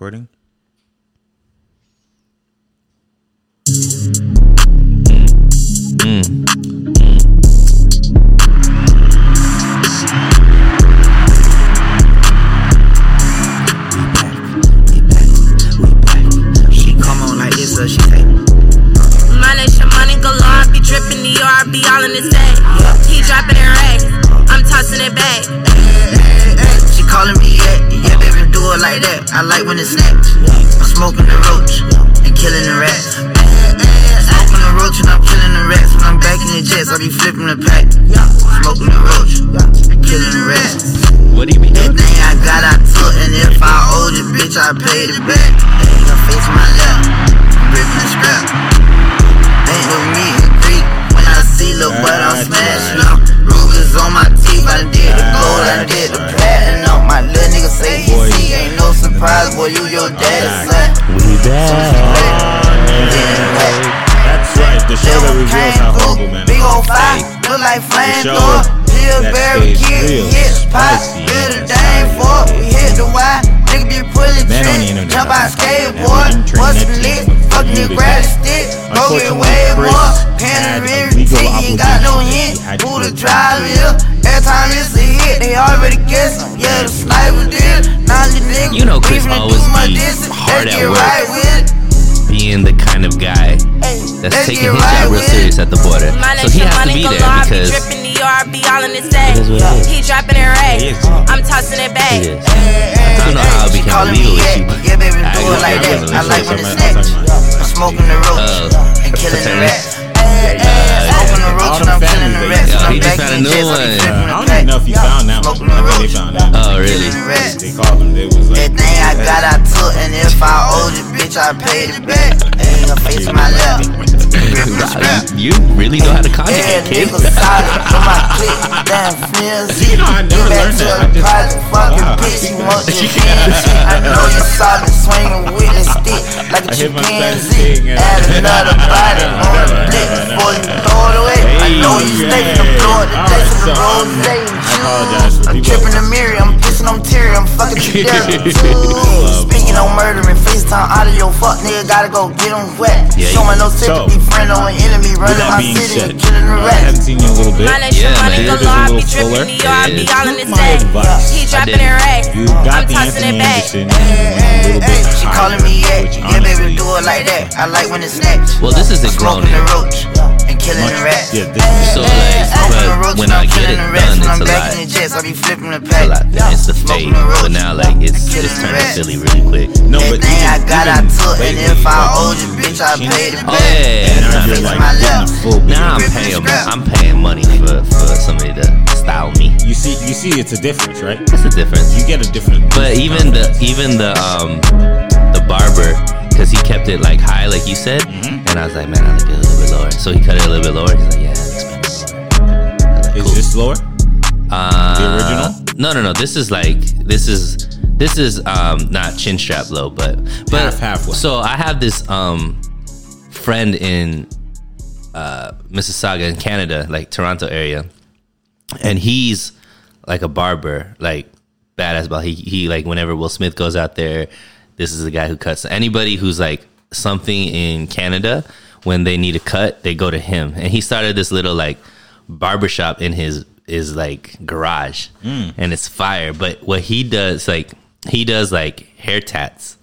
Recording. Be dripping the all in sack. He dropping it right. I'm tossing it back. she calling me yeah, yeah, do it like that. I like when it's snatched. I'm smoking the roach and killing the rats. Smoking the roach and I'm killing the rats. When I'm back in the jets, I be flipping the pack. Smoking the roach and killing the rats. What do you doing? Everything I got, I took, and if I owed it, bitch, I paid it back. Ain't gonna face my left, ripping the scrap. Ain't no meat and Greek. When I see lil' butt, I'm ah, smashing up. Rubies on my teeth, I did the gold, I did the platinum. My little nigga say he see, ain't no surprise, boy, you your daddy's son. We back. That's right. The show that reveals how humble man. Big old fire, look like flame show thrower. that Pillsbury stays kid, hit pot, spicy build a spicy. for. We hit the Y, nigga be pulling Man on the tricks. internet, Jump out skateboard, Man, we bust internet lit, team fucking for the you grab today. stick. Go get Unfortunately, way Chris more. had Pen a and legal river, you got no obligation. hint. He had to Who the to driver jail. Every time it's a hit, they already guess him. Yeah, the sniper did. Now the nigga You know Chris leaving to always be hard at work. Right with it. being the kind of guy that's let's taking his right job real serious at the border. Money, So he your has to money be there. Be because dripping the yard, be all in the sack. It is what. He dropping it right. I'm tossing it back. he. I don't know how it She became a calling legal issue. yeah, yeah, baby, I do it like agree. that. I like when it's I'm snatched. talking about- I'm smoking the roach Oh, and killing the paternity. rats. Smoking the roach and I'm killing the rats. Yeah, he just a new I one. I don't even know if he found that one. I think they found that. Oh, really? Killing the rats. They called him. They was like, I got, I took, and if I owed it, bitch, I paid it back. Ain't gonna face my left. Ripping the scrap. You really know how to Yeah, conjugate, kid. nigga solid on my click. Damn, flimsy. You know, I never learned that. I just- Wow. bitch. You want? I know you solid, swinging with a I chimpanzee. thing and- Add another body on the dick before you throw it away. I know you stay from the floor, the right, of the so, rose um, I apologize for I'm people- tripping the mirror, I'm pissing on teary, I'm fucking together too. Speaking on murdering, FaceTime audio, fuck nigga, gotta go get him wet. Yeah, Showing no so- sympathy, friend or enemy, With running that my being city said, and killing the uh, I haven't seen you in a little bit. Money, Yeah, your money man. Beard is. Be little fuller. dripping the yard, It be all in the My sack. advice. He I dropping did. it right. You got I'm the tossing Anthony it back. Anderson. You went a little bit She higher, calling me yeah, which yeah baby, honestly- do it like that. I like when it's snatched. Well, this is a grown Smoking the man. roach and killing Much- the rats. yeah, this is- So, like, Smoking the but when I get it the done, it's a lot. in the jets, I be flipping the It's a pack. lot. Then it's the fade. Smoking the roach But now, like, it's and killing it's turning silly really quick. No, but Everything I got, I even took, and lately, if I owed you, you bitch, I paid it. it Oh back. yeah, And it's now not you're like my getting left. a full. Now I'm paying. I'm paying money for for somebody to style me. You see, you see, it's a difference, right? That's the difference. You get a different. But even the even the um the barber, because he kept it like high, like you said, Mm-hmm. and I was like, man, I like it a little bit lower. So he cut it a little bit lower. He's like, yeah, it looks better lower. I was like, is cool. this lower? Uh, the original? No, no, no. This is like this is this is um not chin strap low, but but Half, halfway. So I have this um friend in uh Mississauga in Canada, like Toronto area, and he's like a barber, like badass. But he he like whenever Will Smith goes out there, this is the guy who cuts anybody who's like something in Canada. When they need a cut, they go to him, and he started this little like barbershop in his is like garage, and it's fire. But what he does, like he does like hair tats.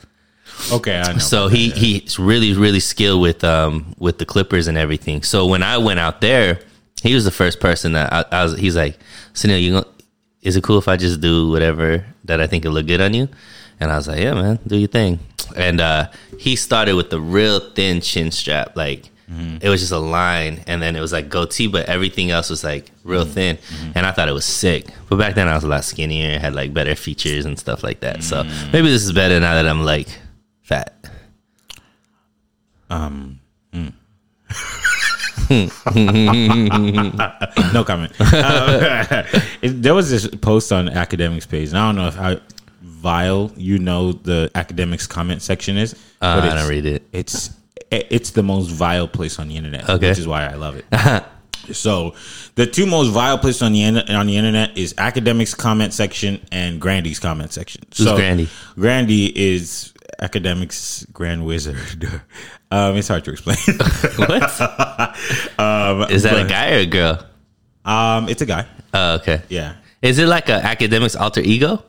Okay, I know. So he he's really really skilled with um with the clippers and everything. So when I went out there, he was the first person that I, I was. He's like, Sunil, you know, is it cool if I just do whatever that I think will look good on you? And I was like, yeah, man, do your thing. And uh, he started with the real thin chin strap, like. Mm-hmm. It was just a line, and then it was like goatee, but everything else was like real mm-hmm. thin, mm-hmm. and I thought it was sick. But back then, I was a lot skinnier, had like better features and stuff like that. So mm. maybe this is better now that I'm like fat. Um, mm. no comment. Uh, it- there was this post on Akademiks page, and I don't know if how vile you know the Akademiks comment section is. Uh, I don't read it. It's it's the most vile place on the internet, Okay. which is why I love it. so, the two most vile places on the on the internet is Akademiks comment section and Grandy's comment section. Who's so, Grandy? Grandy is Akademiks grand wizard. um, it's hard to explain. What um, is that? A guy or a girl? Um, it's a guy. Oh, okay. Yeah. Is it like a Akademiks alter ego?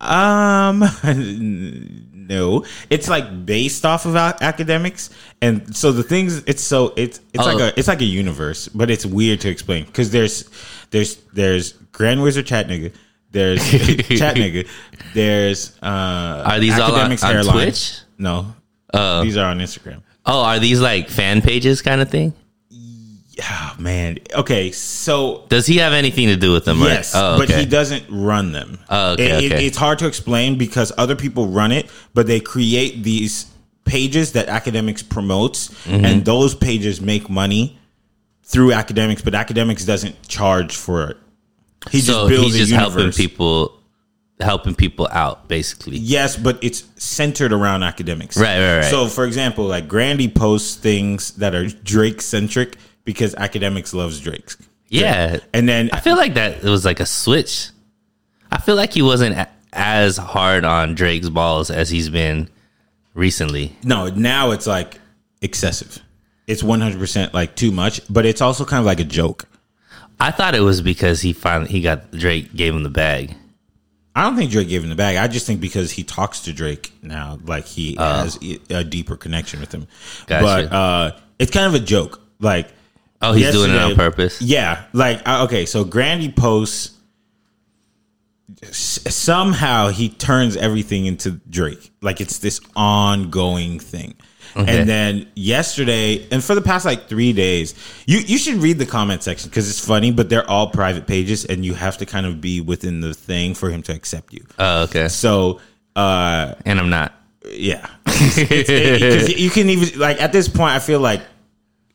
Um, no, it's like based off of Akademiks, and so the things it's so it's it's Oh. like a it's like a universe, but it's weird to explain because there's there's there's Grand Wizard Chat Nigga, there's Chat Nigga, there's uh Are these all on- on Twitch? No, these are on Instagram. Oh, are these like fan pages kind of thing? Oh man, okay, so Does he have anything to do with them? Yes, right? Oh, but he doesn't run them. Oh, okay, It- it- it's hard to explain because other people run it, but they create these pages that Akademiks promotes, Mm-hmm. and those pages make money through Akademiks, but Akademiks doesn't charge for it. He so just builds he's just helping people, helping people out, basically. Yes, but it's centered around Akademiks. Right, right, right. So, for example, like Grandy posts things that are Drake centric because Akademiks loves Drake. Yeah, And then I feel like that it was like a switch. I feel like he wasn't a- as hard on Drake's balls as he's been recently. No, now it's like excessive. It's 100% like too much, but it's also kind of like a joke. I thought it was because he finally he got Drake gave him the bag. I don't think Drake gave him the bag. I just think because he talks to Drake now, like he has a deeper connection with him. Gotcha. But uh, it's kind of a joke. Like, Oh, he's doing it on purpose. Yeah, like uh, okay, so Grandy posts. Somehow he turns everything into Drake, like it's this ongoing thing. Okay. And then yesterday, and for the past like three days, you you should read the comment section because it's funny, but they're all private pages, and you have to kind of be within the thing for him to accept you. Oh, okay. So, uh, And I'm not. yeah, It's- it- you can even like at this point, I feel like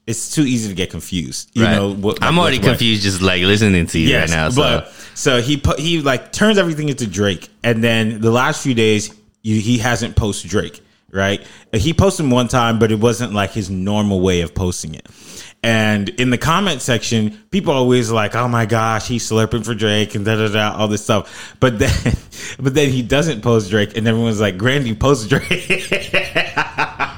it's too easy to get confused. You Right. know, what, I'm already confused just like listening to you right now. So. But so he he like turns everything into Drake, and then the last few days you, he hasn't posted Drake. Right? He posted one time, but it wasn't like his normal way of posting it. And in the comment section, people are always like, "Oh my gosh, he's slurping for Drake and da da da, all this stuff." But then, but then he doesn't post Drake, and everyone's like, "Grandy, post Drake."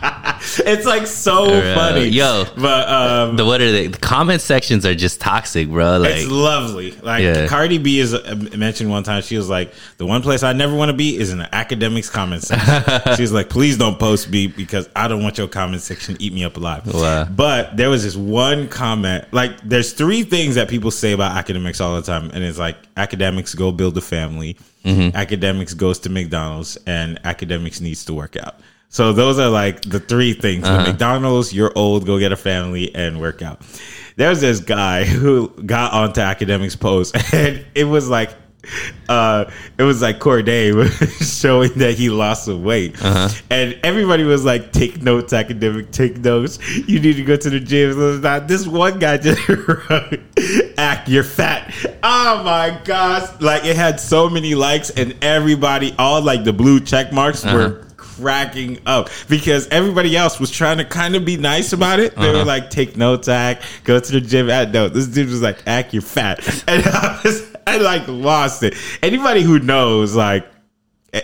it's like so Uh, funny, yo. But um, the what are they? The comment sections are just toxic, bro. Like it's lovely. Like Yeah. Cardi B is uh, mentioned one time. She was like, "The one place I never want to be is in the Akademiks comment section." She's like, "Please don't post me because I don't want your comment section to eat me up alive." Wow. But there was this one comment. Like, there's three things that people say about Akademiks all the time, and it's like Akademiks go build a family, Mm-hmm. Akademiks goes to McDonald's, and Akademiks needs to work out. So those are like the three things: Uh-huh. The McDonald's, you're old, go get a family, and work out. There was this guy who got onto Akademiks post, and it was like, uh, it was like Cordae showing that he lost some weight, Uh-huh. and everybody was like, "Take notes, academic, take notes. You need to go to the gym." This one guy just wrote, "Act, you're fat." Oh my gosh! Like it had so many likes, and everybody, all like the blue check marks were cracking up because everybody else was trying to kind of be nice about it. They were like, take notes, act, go to the gym, act. No, this dude was like, act, you're fat. And I was, I like lost it. Anybody who knows, like,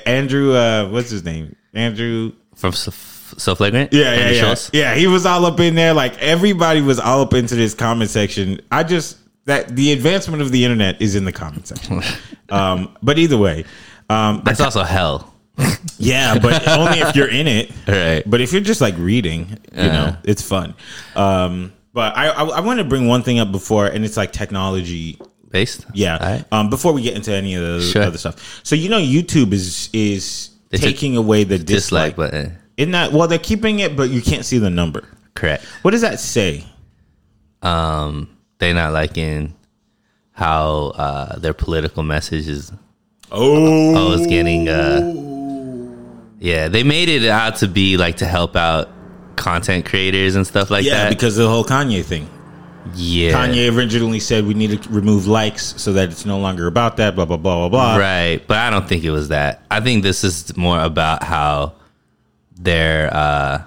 Andrew, uh, what's his name? Andrew. from so flagrant. Yeah, yeah, yeah. Schulz? Yeah, he was all up in there. Like, everybody was all up into this comment section. I just, that the advancement of the internet is in the comment section. um, but either way, um, That's also hell. Yeah, but only if you're in it. Right. But if you're just like reading, you know, it's fun. Um, but I, I I want to bring one thing up before, and it's like technology. Based. Yeah. Right. Um, before we get into any of the Sure. other stuff, so you know, YouTube is is took taking away the Dislike dislike. button. Isn't that well? They're keeping it, but you can't see the number. Correct. What does that say? Um, they not liking how uh, their political message is Oh, oh, it's getting uh yeah they made it out to be like to help out content creators and stuff like yeah, that Yeah, because of the whole Kanye thing. yeah Kanye originally said we need to remove likes so that it's no longer about that. Blah blah blah blah blah. right but i don't think it was that i think this is more about how they're uh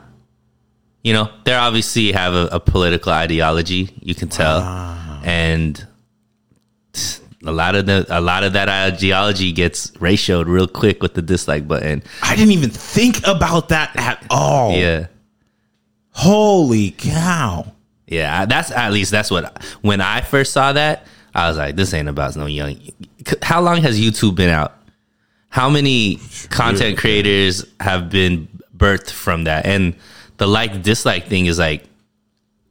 you know they obviously have a, a political ideology you can tell and a lot of the a lot of that ideology gets ratioed real quick with the dislike button I didn't even think about that at all. yeah Holy cow. Yeah, that's at least that's what when I first saw that, I was like, this ain't about no young. How long has YouTube been out? How many content creators have been birthed from that? And the like dislike thing is like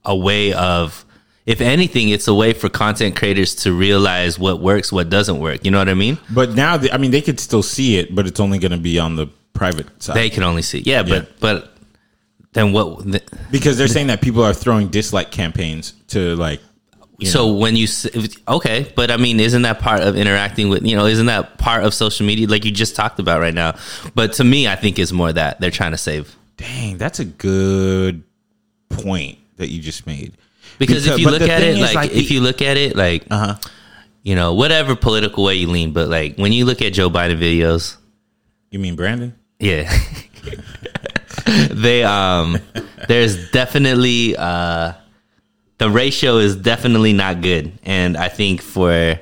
a way of if anything, it's a way for content creators to realize what works, what doesn't work. You know what I mean? But now, the, I mean, they could still see it, but it's only going to be on the private side. They can only see. Yeah, but Yeah. but then what because they're saying that people are throwing dislike campaigns to like. so know. when you okay, but I mean, isn't that part of interacting with you know? Isn't that part of social media, like you just talked about right now? But to me, I think it's more that they're trying to save dang, that's a good point that you just made. Because, if you look at it, is, like, if you look at it, like uh-huh. you know, whatever political way you lean, but like when you look at Joe Biden videos, you mean Brandon? yeah, they um, there's definitely uh, the ratio is definitely not good, and I think for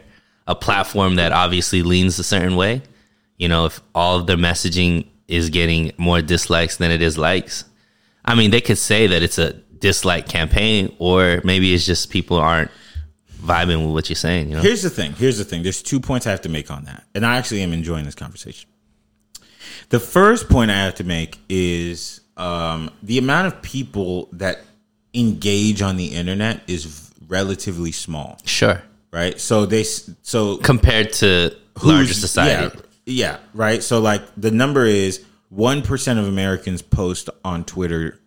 a platform that obviously leans a certain way, you know, if all of their messaging is getting more dislikes than it is likes, I mean, they could say that it's a dislike campaign, or maybe it's just people aren't vibing with what you're saying. You know, Here's the thing. Here's the thing. There's two points I have to make on that, and I actually am enjoying this conversation. The first point I have to make is um, the amount of people that engage on the internet is relatively small, sure, right? So they so compared to larger society. Yeah, yeah, right. So like the number is one percent of Americans post on Twitter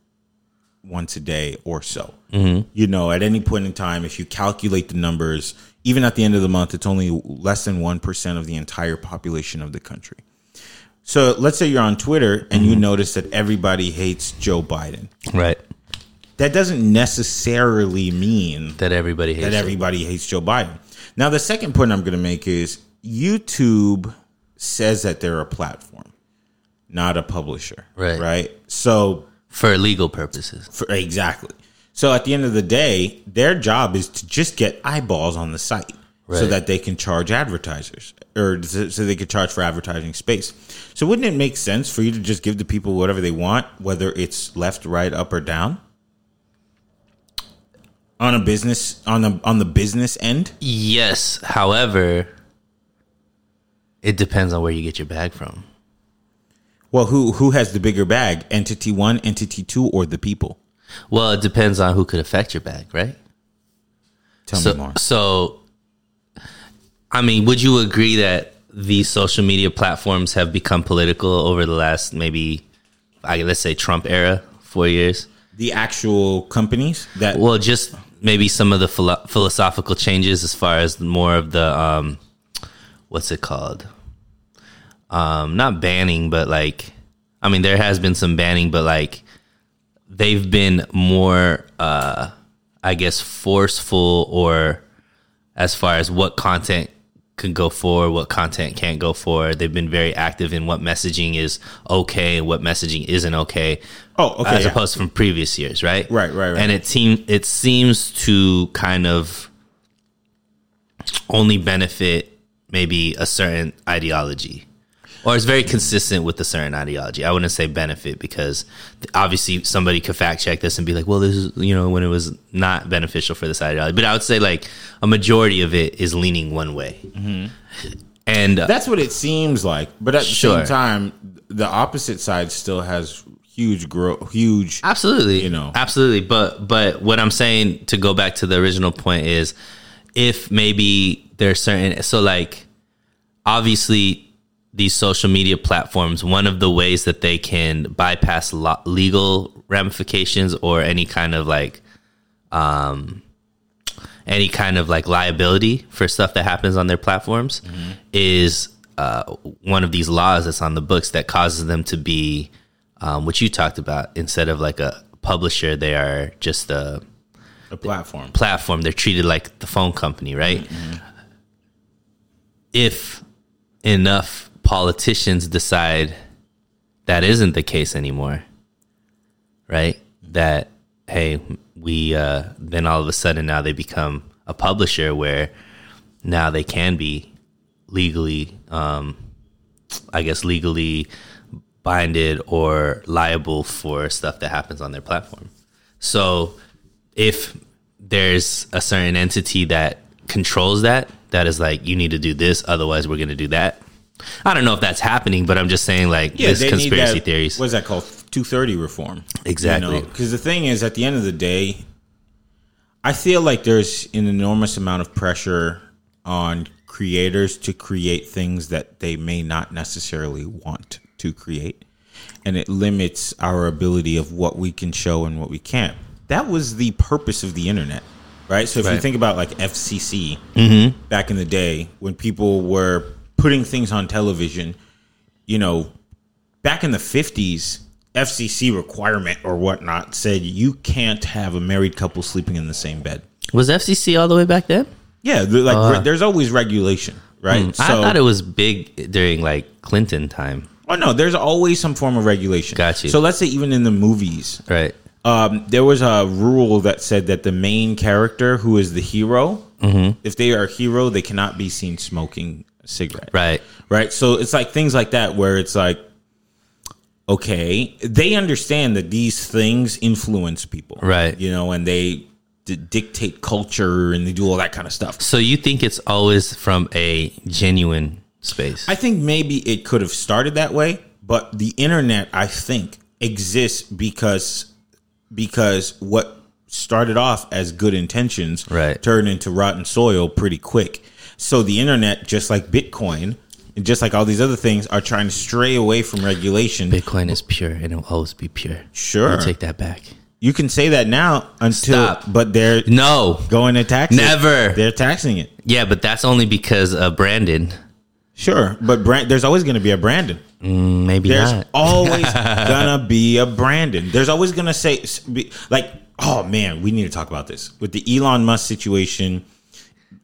once a day or so. Mm-hmm. You know, at any point in time, if you calculate the numbers, even at the end of the month, it's only less than one percent of the entire population of the country. So let's say you're on Twitter and you notice that everybody hates Joe Biden. Right. That doesn't necessarily mean That everybody hates. that everybody hates Joe Biden. Now, the second point I'm going to make is YouTube says that they're a platform, not a publisher. Right. Right. So, for legal purposes. for, exactly. So, at the end of the day, their job is to just get eyeballs on the site so that they can charge advertisers or so so they could charge for advertising space. So, wouldn't it make sense for you to just give the people whatever they want, whether it's left, right, up, or down? On a business on the on the business end, Yes. However, it depends on where you get your bag from. Well, who who has the bigger bag? Entity one, entity two, or the people? Well, it depends on who could affect your bag, right? Tell so, me more. So, I mean, would you agree that these social media platforms have become political over the last maybe, I let's say Trump era, four years? The actual companies that Well, just maybe some of the philo- philosophical changes as far as more of the um, what's it called? Um, not banning, but like, I mean, there has been some banning, but like, they've been more, uh, I guess, forceful or as far as what content can go for, what content can't go for. They've been very active in what messaging is okay and what messaging isn't okay. Oh, okay, As yeah. opposed from previous years, right? Right, right, right. And it seem it seems to kind of only benefit maybe a certain ideology. Or it's very consistent with a certain ideology. I wouldn't say benefit because obviously somebody could fact check this and be like, well, this is, you know, when it was not beneficial for this ideology. But I would say like a majority of it is leaning one way. and uh, That's what it seems like. But at the same time, the opposite side still has huge growth, huge. absolutely, you know. absolutely. But but what I'm saying to go back to the original point is, if maybe there's certain so like, obviously. These social media platforms, one of the ways that they can bypass lo- legal ramifications or any kind of like um, any kind of like liability for stuff that happens on their platforms is uh, one of these laws that's on the books that causes them to be um, what you talked about instead of like a publisher they are just a A platform. platform. They're treated like the phone company right? If enough politicians decide that isn't the case anymore right that hey we uh then all of a sudden now they become a publisher where now they can be legally um i guess legally binded or liable for stuff that happens on their platform so if there's a certain entity that controls that, that is like, you need to do this, otherwise we're going to do that. I don't know if that's happening, but I'm just saying like this conspiracy that- theories. What's that called? 230 reform. Exactly. Because the thing is, at the end of the day, I feel like there's an enormous amount of pressure on creators to create things that they may not necessarily want to create. And it limits our ability of what we can show and what we can't. That was the purpose of the internet, right? So if you think about like FCC mm-hmm. back in the day when people were putting things on television, you know, back in the 50s, FCC requirement or whatnot said you can't have a married couple sleeping in the same bed. Was FCC all the way back then? Yeah, like re- there's always regulation, right? I thought it was big during like Clinton time. Oh no, there's always some form of regulation. Got you. So let's say even in the movies, Right. um, there was a rule that said that the main character, who is the hero, Mm-hmm. if they are a hero, they cannot be seen smoking cigarette. Right. right? So it's like things like that where it's like, okay, they understand that these things influence people, Right. You know, and they d- dictate culture and they do all that kind of stuff. So you think it's always from a genuine space? I think maybe it could have started that way, but the internet, I think, exists because because what started off as good intentions Right. turned into rotten soil pretty quick. So the internet, just like Bitcoin, and just like all these other things, are trying to stray away from regulation. Bitcoin is pure and it'll always be pure. Sure. I'll take that back. You can say that now until, Stop. but they're No. going to tax it. Never. They're taxing it. Yeah, but that's only because of Brandon. Sure, but Brand, there's always going to be a Brandon. Mm, maybe There's not. always gonna be a Brandon. There's always gonna say like, oh man, we need to talk about this with the Elon Musk situation.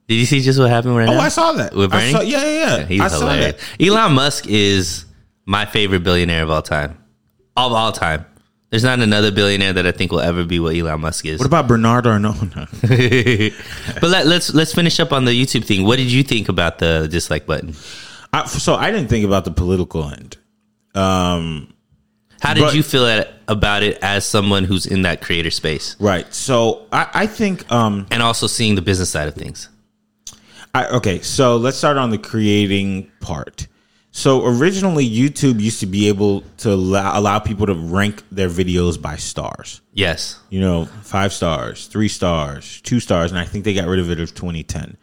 Did you see just what happened right Oh, now? I saw that. With I Bernie? saw, yeah, yeah, yeah. He's I saw hilarious. that. Elon Musk is my favorite billionaire of all time. Of all time. There's not another billionaire that I think will ever be what Elon Musk is. What about Bernard Arnault? But let, let's let's finish up on the YouTube thing. What did you think about the dislike button? I, so I didn't think about the political end. How did But- you feel at, about it as someone who's in that creator space Right. So I, I think um and also seeing the business side of things? I, okay, so let's start on the creating part. So originally, YouTube used to be able to allow, allow people to rank their videos by stars. Yes. You know, five stars, three stars, two stars, and I think they got rid of it in 2010.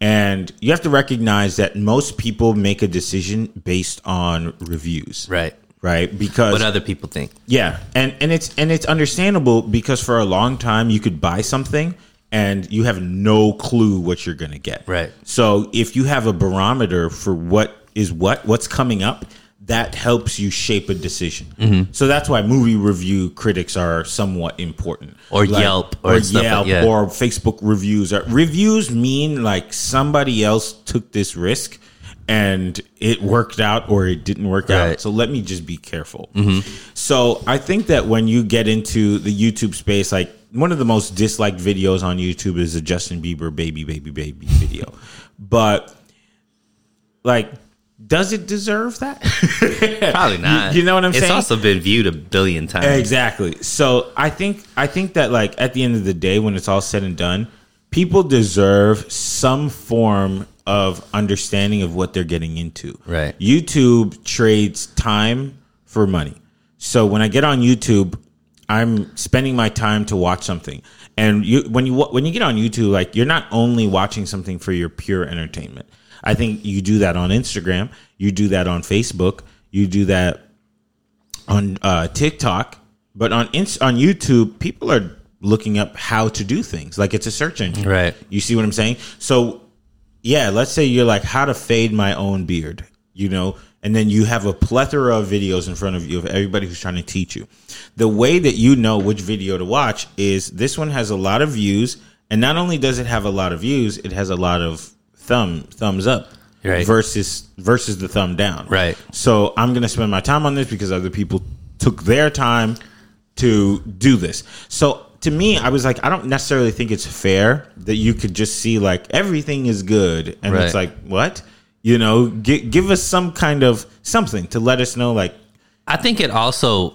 And you have to recognize that most people make a decision based on reviews, Right. right? Because What other people think? yeah, and and it's and it's understandable because for a long time you could buy something and you have no clue what you're going to get. Right. So if you have a barometer for what is what what's coming up, that helps you shape a decision. Mm-hmm. So that's why movie review critics are somewhat important. Or Yelp or or, stuff like- Yelp yeah. or Facebook reviews. Are, reviews mean like somebody else took this risk and it worked out or it didn't work out. So let me just be careful. Mm-hmm. So I think that when you get into the YouTube space, like one of the most disliked videos on YouTube is a Justin Bieber baby, baby, baby video. but like, does it deserve that? Probably not. you know what I'm it's saying? It's also been viewed a billion times. Exactly. So I think I think that like at the end of the day, when it's all said and done, people deserve some form of understanding of what they're getting into. Right. YouTube trades time for money. So when I get on YouTube, I'm spending my time to watch something. And you when you when you get on YouTube, like you're not only watching something for your pure entertainment. I think you do that on Instagram, you do that on Facebook, you do that on uh, TikTok, but on on YouTube, people are looking up how to do things. Like it's a search engine, Right. You see what I'm saying? So, yeah, let's say you're like how to fade my own beard, you know, and then you have a plethora of videos in front of you of everybody who's trying to teach you. The way that you know which video to watch is this one has a lot of views, and not only does it have a lot of views, it has a lot of thumb thumbs up Right. versus versus the thumb down. Right. So I'm going to spend my time on this because other people took their time to do this. So to me, I was like, I don't necessarily think it's fair that you could just see like everything is good, and it's like what, you know, gi- give us some kind of something to let us know, like, I think it also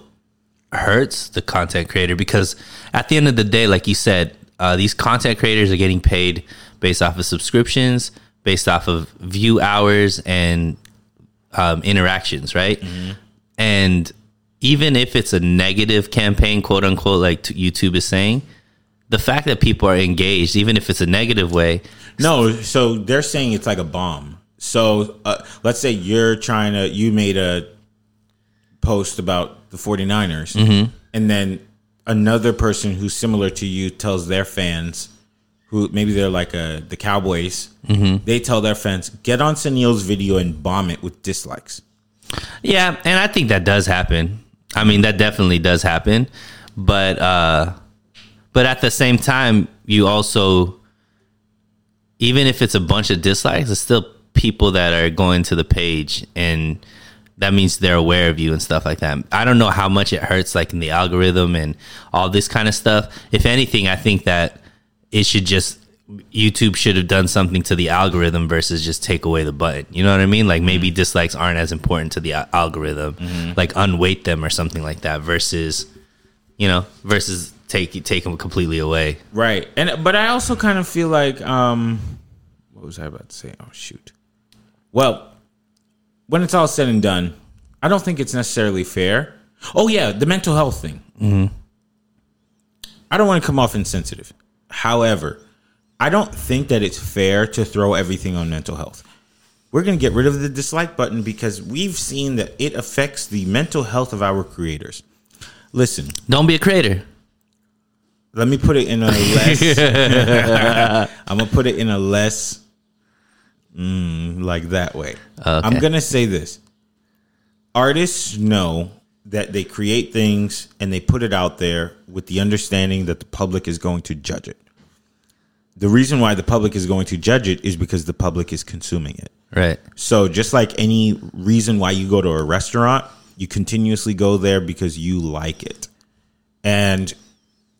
hurts the content creator because at the end of the day, like you said, uh, these content creators are getting paid based off of subscriptions, based off of view hours and um, interactions, right? And even if it's a negative campaign, quote unquote, like t- YouTube is saying, the fact that people are engaged, even if it's a negative way, No, so they're saying it's like a bomb. So uh, let's say you're trying to, you made a post about the 49ers, and then another person who's similar to you tells their fans, who maybe they're like uh the Cowboys, they tell their fans, get on Sunil's video and bomb it with dislikes. Yeah, and I think that does happen. I mean, that definitely does happen. But uh but at the same time, you also even if it's a bunch of dislikes, it's still people that are going to the page and that means they're aware of you and stuff like that. I don't know how much it hurts like in the algorithm and all this kind of stuff. If anything, I think that it should just YouTube should have done something to the algorithm versus just take away the button. You know what I mean? Like maybe dislikes aren't as important to the al- algorithm. Like unweight them or something like that versus you know, versus take take them completely away. Right. And but I also kind of feel like um what was I about to say? Oh shoot. Well, when it's all said and done, I don't think it's necessarily fair. Oh yeah, the mental health thing. Mm-hmm. I don't want to come off insensitive. However, I don't think that it's fair to throw everything on mental health. We're going to get rid of the dislike button because we've seen that it affects the mental health of our creators. Listen, Don't be a creator. let me put it in a less. I'm gonna put it in a less, mm, like that way. I'm gonna say this: artists know that they create things and they put it out there with the understanding that the public is going to judge it. The reason why the public is going to judge it is because the public is consuming it. Right. So just like any reason why you go to a restaurant, you continuously go there because you like it. And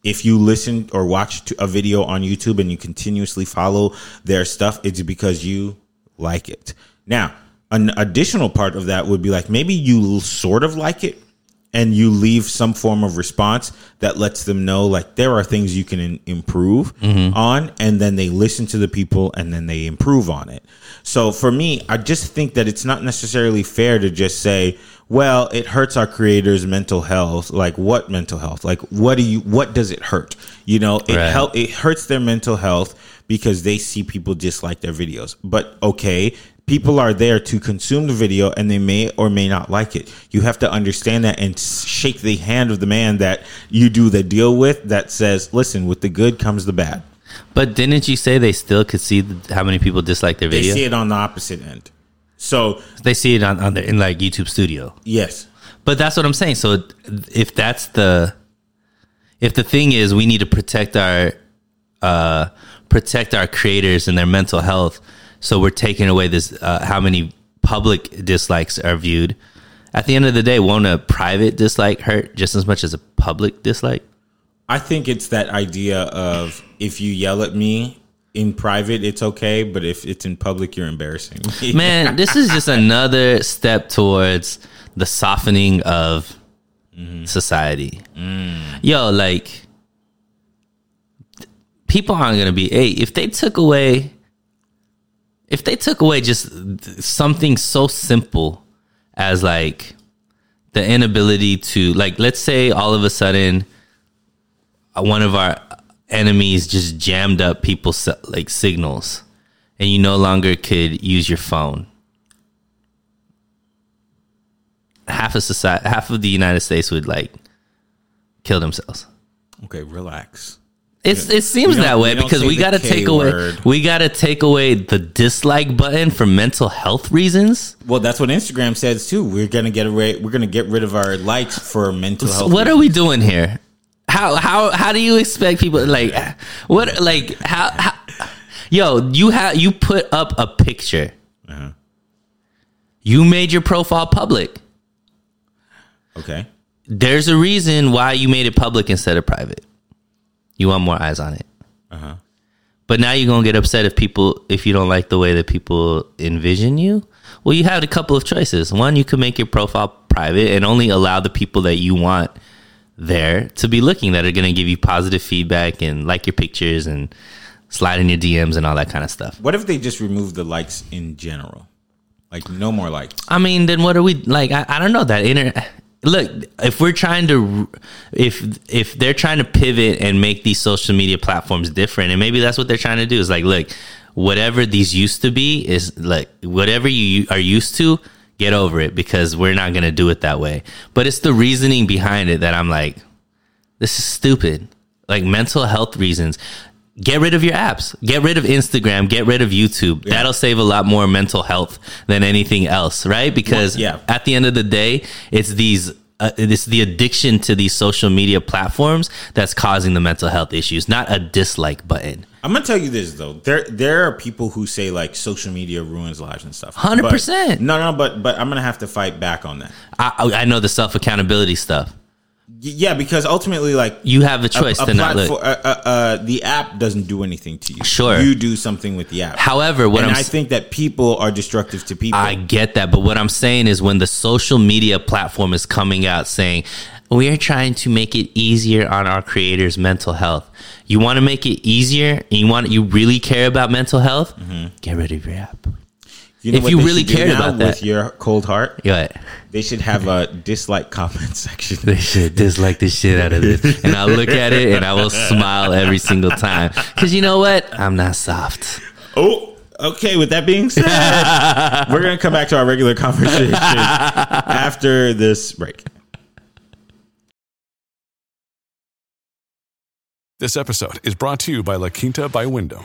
if you listen or watch a video on YouTube and you continuously follow their stuff, it's because you like it. Now, an additional part of that would be like maybe you sort of like it and you leave some form of response that lets them know like there are things you can in- improve mm-hmm. on and then they listen to the people and then they improve on it. So for me i just think that it's not necessarily fair to just say well it hurts our creators mental health. Like what mental health? Like what do you what does it hurt? You know it Right. help it hurts their mental health because they see people dislike their videos. But okay people are there to consume the video and they may or may not like it. You have to understand that and shake the hand of the man that you do the deal with that says, listen, with the good comes the bad. But didn't you say they still could see how many people dislike their video? They see it on the opposite end. So, They see it on, on the, in like YouTube Studio. yes. But that's what I'm saying. So if that's the if the thing is we need to protect our uh protect our creators and their mental health, so we're taking away this uh, how many public dislikes are viewed. At the end of the day, won't a private dislike hurt just as much as a public dislike? I think it's that idea of if you yell at me in private, it's okay, but if it's in public, you're embarrassing. Man, this is just another step towards the softening of society. Yo, like people aren't gonna be. Hey, if they took away if they took away just something so simple as like the inability to like let's say all of a sudden uh, one of our enemies just jammed up people's like signals and you no longer could use your phone half of society half of the united states would like kill themselves Okay, relax. It's, it seems that way we because we got to take away we got to take away the dislike button for mental health reasons Well, that's what Instagram says too. We're gonna get away. We're gonna get rid of our likes for mental health. what are we doing here? How how how do you expect people like what like how, how yo you have you put up a picture. Uh-huh. You made your profile public. Okay. There's a reason why you made it public instead of private. You want more eyes on it. Uh-huh. But now you're gonna get upset if people if you don't like the way that people envision you. Well, you had a couple of choices. One, you could make your profile private and only allow the people that you want there to be looking that are gonna give you positive feedback and like your pictures and slide in your DMs and all that kind of stuff. What if they just remove the likes in general? Like no more likes. I mean, then what are we like? I, I don't know that inner. Look, if we're trying to, if if they're trying to pivot and make these social media platforms different, and maybe that's what they're trying to do is like, look, whatever these used to be is like whatever you are used to, get over it because we're not gonna do it that way. But it's the reasoning behind it that I'm like, this is stupid. Like mental health reasons. Get rid of your apps. Get rid of Instagram. Get rid of YouTube. That'll save a lot more mental health than anything else, right? Because Well, yeah. at the end of the day, it's these. Uh, it's the addiction to these social media platforms that's causing the mental health issues, not a dislike button. I'm gonna tell you this though. There there are people who say like social media ruins lives and stuff. 100%. But- No, no, but but I'm gonna have to fight back on that. I, I know the self accountability stuff. Yeah, because ultimately, like You have the choice to not look. uh, uh, uh, the app doesn't do anything to you. Sure. you do something with the app. However, what and I'm I think that people are destructive to people. I get that, but what I'm saying is when the social media platform is coming out saying we are trying to make it easier on our creators' mental health. You want to make it easier, and you want you really care about mental health. Get rid of your app. You know if what you really should do cared now about that. with your cold heart, Yeah, they should have a dislike comment section. they should dislike the shit out of this, and I'll look at it and I will smile every single time because you know what? I'm not soft. Oh, okay. With that being said, we're gonna come back to our regular conversation after this break. This episode is brought to you by La Quinta by Wyndham.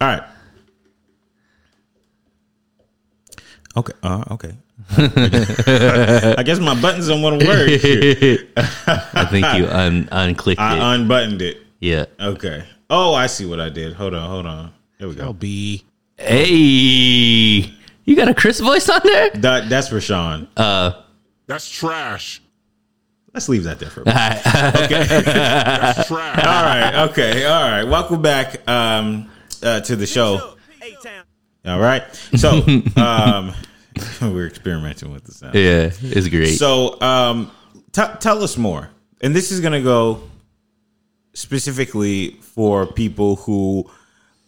All right. Okay. Uh, okay. I guess my buttons don't want to work. I think you un unclicked it. I unbuttoned it. yeah. Okay. Oh, I see what I did. Hold on. Hold on. Here we go. B. Hey, you got a Chris voice on there? That, that's for Sean. That's trash. Let's leave that there for a minute. That's trash. All right. Okay. All right. Welcome back um, uh, to the show. All right. So, um, We're experimenting with the sound. Yeah, it's great. So, um, t- tell us more. And this is going to go specifically for people who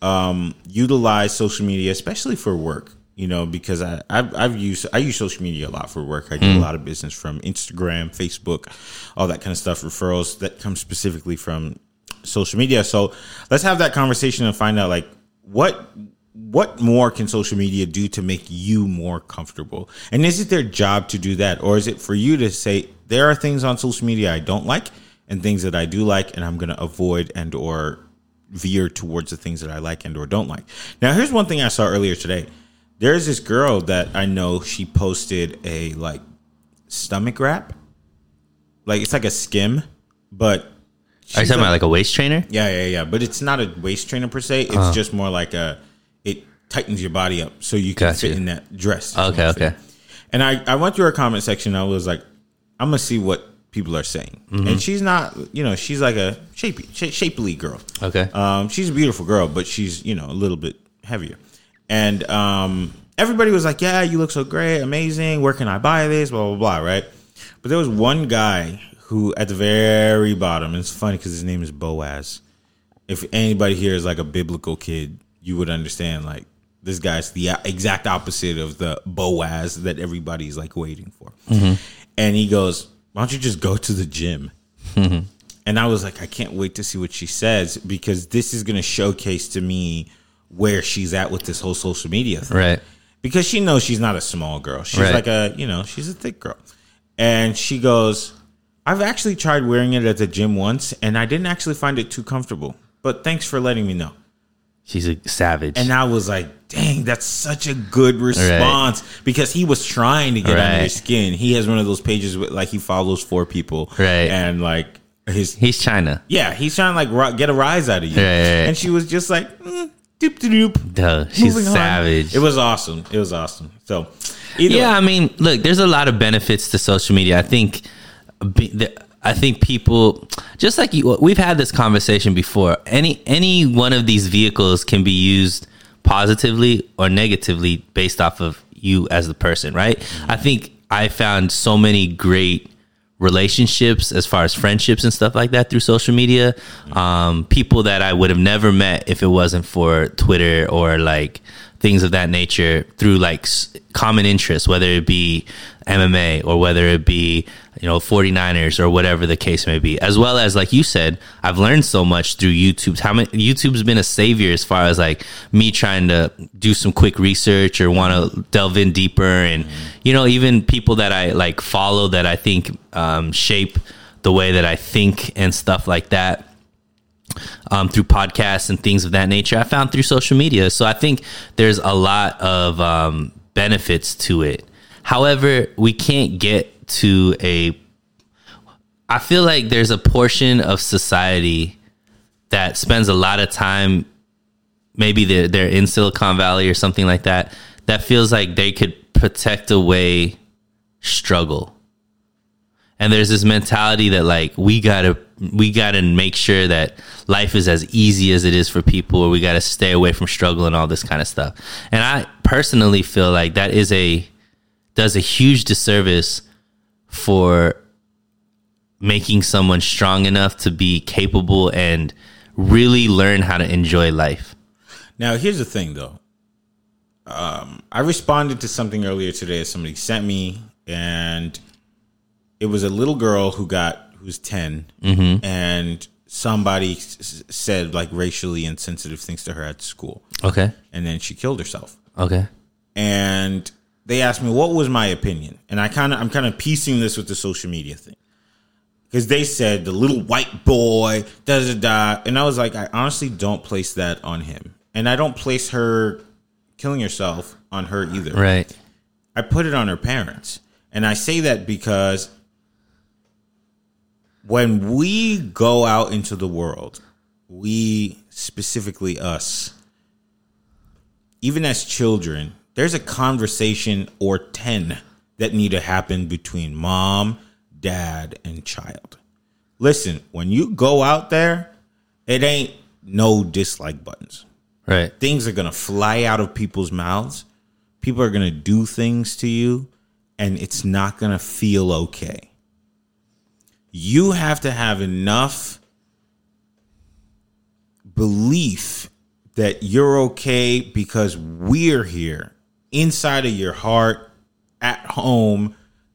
um, utilize social media, especially for work. You know, because I I've, I've used I use social media a lot for work. I do a Mm. lot of business from Instagram, Facebook, all that kind of stuff. Referrals that come specifically from social media. So let's have that conversation and find out like what what more can social media do to make you more comfortable? And is it their job to do that, or is it for you to say there are things on social media I don't like and things that I do like, and I'm going to avoid and or veer towards the things that I like and or don't like. Now, here's one thing I saw earlier today. There's this girl that I know. She posted a like stomach wrap, like it's like a skim, but Are you talking about like a waist trainer? yeah, yeah, yeah. But it's not a waist trainer per se. It's Uh-huh. just more like a it tightens your body up so you can Gotcha. fit in that dress. Okay, okay. And I I went through her comment section. I was like, I'm gonna see what people are saying. Mhm. And she's not, you know, she's like a shapy, sh- shapely girl. Okay. Um, she's a beautiful girl, but she's you know a little bit heavier. And um, everybody was like, "Yeah, you look so great, amazing. Where can I buy this?" Blah blah blah. Right. But there was one guy who, at the very bottom, it's funny because his name is Boaz. If anybody here is like a biblical kid, you would understand. Like this guy's the exact opposite of the Boaz that everybody's like waiting for. Mhm. And he goes, "Why don't you just go to the gym?" Mhm. And I was like, I can't wait to see what she says because this is going to showcase to me where she's at with this whole social media thing. Right. Because she knows she's not a small girl. She's Right. like a, you know, she's a thick girl. And she goes, I've actually tried wearing it at the gym once and I didn't actually find it too comfortable. But thanks for letting me know. She's a savage. And I was like, dang, that's such a good response because he was trying to get under Right. his skin. He has one of those pages with like he follows four people. Right. And like his He's China. yeah, he's trying to like get a rise out of you. Right, right, right. And she was just like, mm, doop doop doop. Duh, she's Moving on. savage. It was awesome. It was awesome. So, yeah, way. I mean, look, there's a lot of benefits to social media. I think, I think people, just like you, we've had this conversation before. Any any one of these vehicles can be used positively or negatively based off of you as the person, right? I think I found so many great relationships as far as friendships and stuff like that through social media. Um, people that I would have never met if it wasn't for Twitter or like things of that nature through like common interests, whether it be MMA or whether it be, you know, 49ers or whatever the case may be. As well as, like you said, I've learned so much through YouTube. How many, YouTube's been a savior as far as like me trying to do some quick research or want to delve in deeper. And, you know, even people that I like follow that I think um, shape the way that I think and stuff like that um, through podcasts and things of that nature. I found through social media. So I think there's a lot of um, benefits to it. However, we can't get to a. I feel like there's a portion of society that spends a lot of time, maybe they're, they're in Silicon Valley or something like that, that feels like they could protect away struggle and there's this mentality that like we gotta we gotta make sure that life is as easy as it is for people or we gotta stay away from struggle and all this kind of stuff and i personally feel like that is a does a huge disservice for making someone strong enough to be capable and really learn how to enjoy life Now, here's the thing, though. Um, I responded to something earlier today that somebody sent me, and it was a little girl who got who's 10 Mhm. and somebody s- said like racially insensitive things to her at school. Okay. and then she killed herself. okay and they asked me what was my opinion? And i kind of i'm kind of piecing this with the social media thing. Because they said the little white boy da da da. And i was like i honestly don't place that on him. And i don't place her killing herself on her either. Right. I put it on her parents. And i say that because when we go out into the world we specifically us even as children, there's a conversation or 10 that need to happen between mom, dad, and child. Listen, when you go out there, it ain't no dislike buttons. right Things are going to fly out of people's mouths people are going to do things to you and it's not going to feel okay. You have to have enough belief that you're okay because we're here inside of your heart at home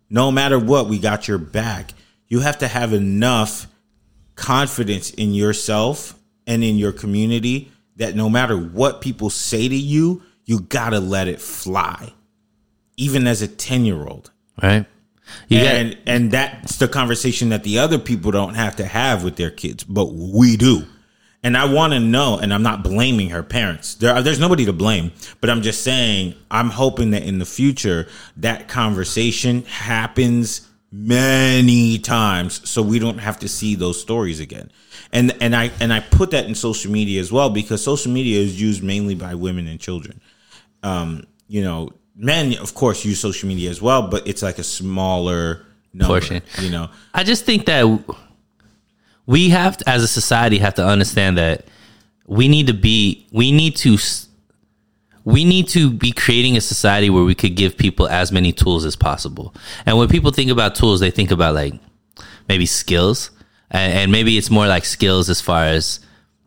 no matter what we got your back. You have to have enough confidence in yourself and in your community that no matter what people say to you you got to let it fly even as a 10 year old right. You got- and and that's the conversation that the other people don't have to have with their kids, but we do. And I want to know, and I'm not blaming her parents. There, are, there's nobody to blame, but I'm just saying I'm hoping that in the future that conversation happens many times, so we don't have to see those stories again. And and I and I put that in social media as well because social media is used mainly by women and children um, you know, men of course use social media as well, but it's like a smaller number, Portion. You know, I just think that we have to, as a society, have to understand that we need to be, we need to, we need to be creating a society where we could give people as many tools as possible. And when people think about tools, they think about like maybe skills, and, and maybe it's more like skills as far as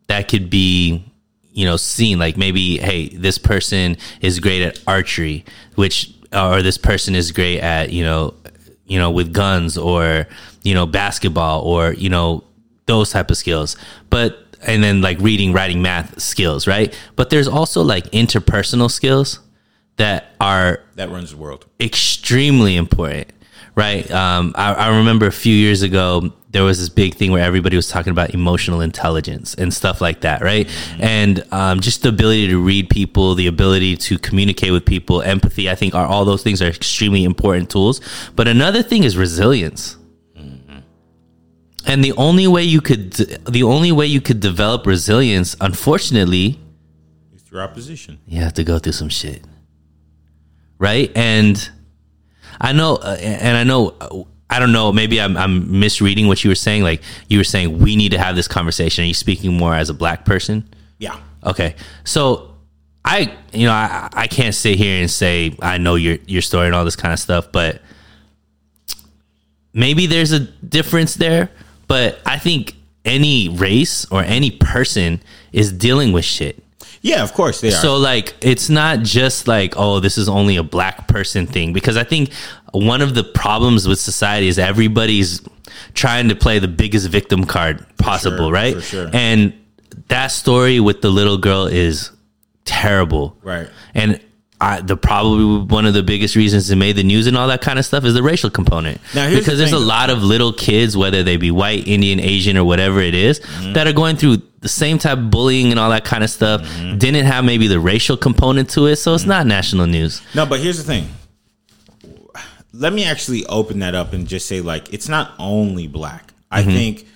that could be you know seen like maybe hey this person is great at archery which or this person is great at you know you know with guns or you know basketball or you know those type of skills but and then like reading writing math skills right but there's also like interpersonal skills that are that runs the world. extremely important, right? Um, I, I remember a few years ago there was this big thing where everybody was talking about emotional intelligence and stuff like that, right? And um, just the ability to read people, the ability to communicate with people, empathy. I think are all those things are extremely important tools. But another thing is resilience. And the only way you could, the only way you could develop resilience, unfortunately, It's through opposition. you have to go through some shit. Right? And i know uh, and i know uh, i don't know maybe I'm, I'm misreading what you were saying like you were saying we need to have this conversation. Are you speaking more as a black person? Yeah. okay. So i you know i, I can't sit here and say i know your your story and all this kind of stuff but maybe there's a difference there but i think any race or any person is dealing with shit Yeah, of course they are. so like it's not just like oh this is only a black person thing because I think one of the problems with society is everybody's trying to play the biggest victim card possible, sure, right? sure. And that story with the little girl is terrible. Right. And I, the probably one of the biggest reasons it made the news and all that kind of stuff is the racial component. Now, here's because the there's a lot of little kids, whether they be white, Indian, Asian, or whatever it is, Mm-hmm. that are going through the same type of bullying and all that kind of stuff. Mm-hmm. Didn't have maybe the racial component to it, so it's not national news. No, but here's the thing. Let me actually open that up and just say, like, it's not only black. I Mm-hmm. think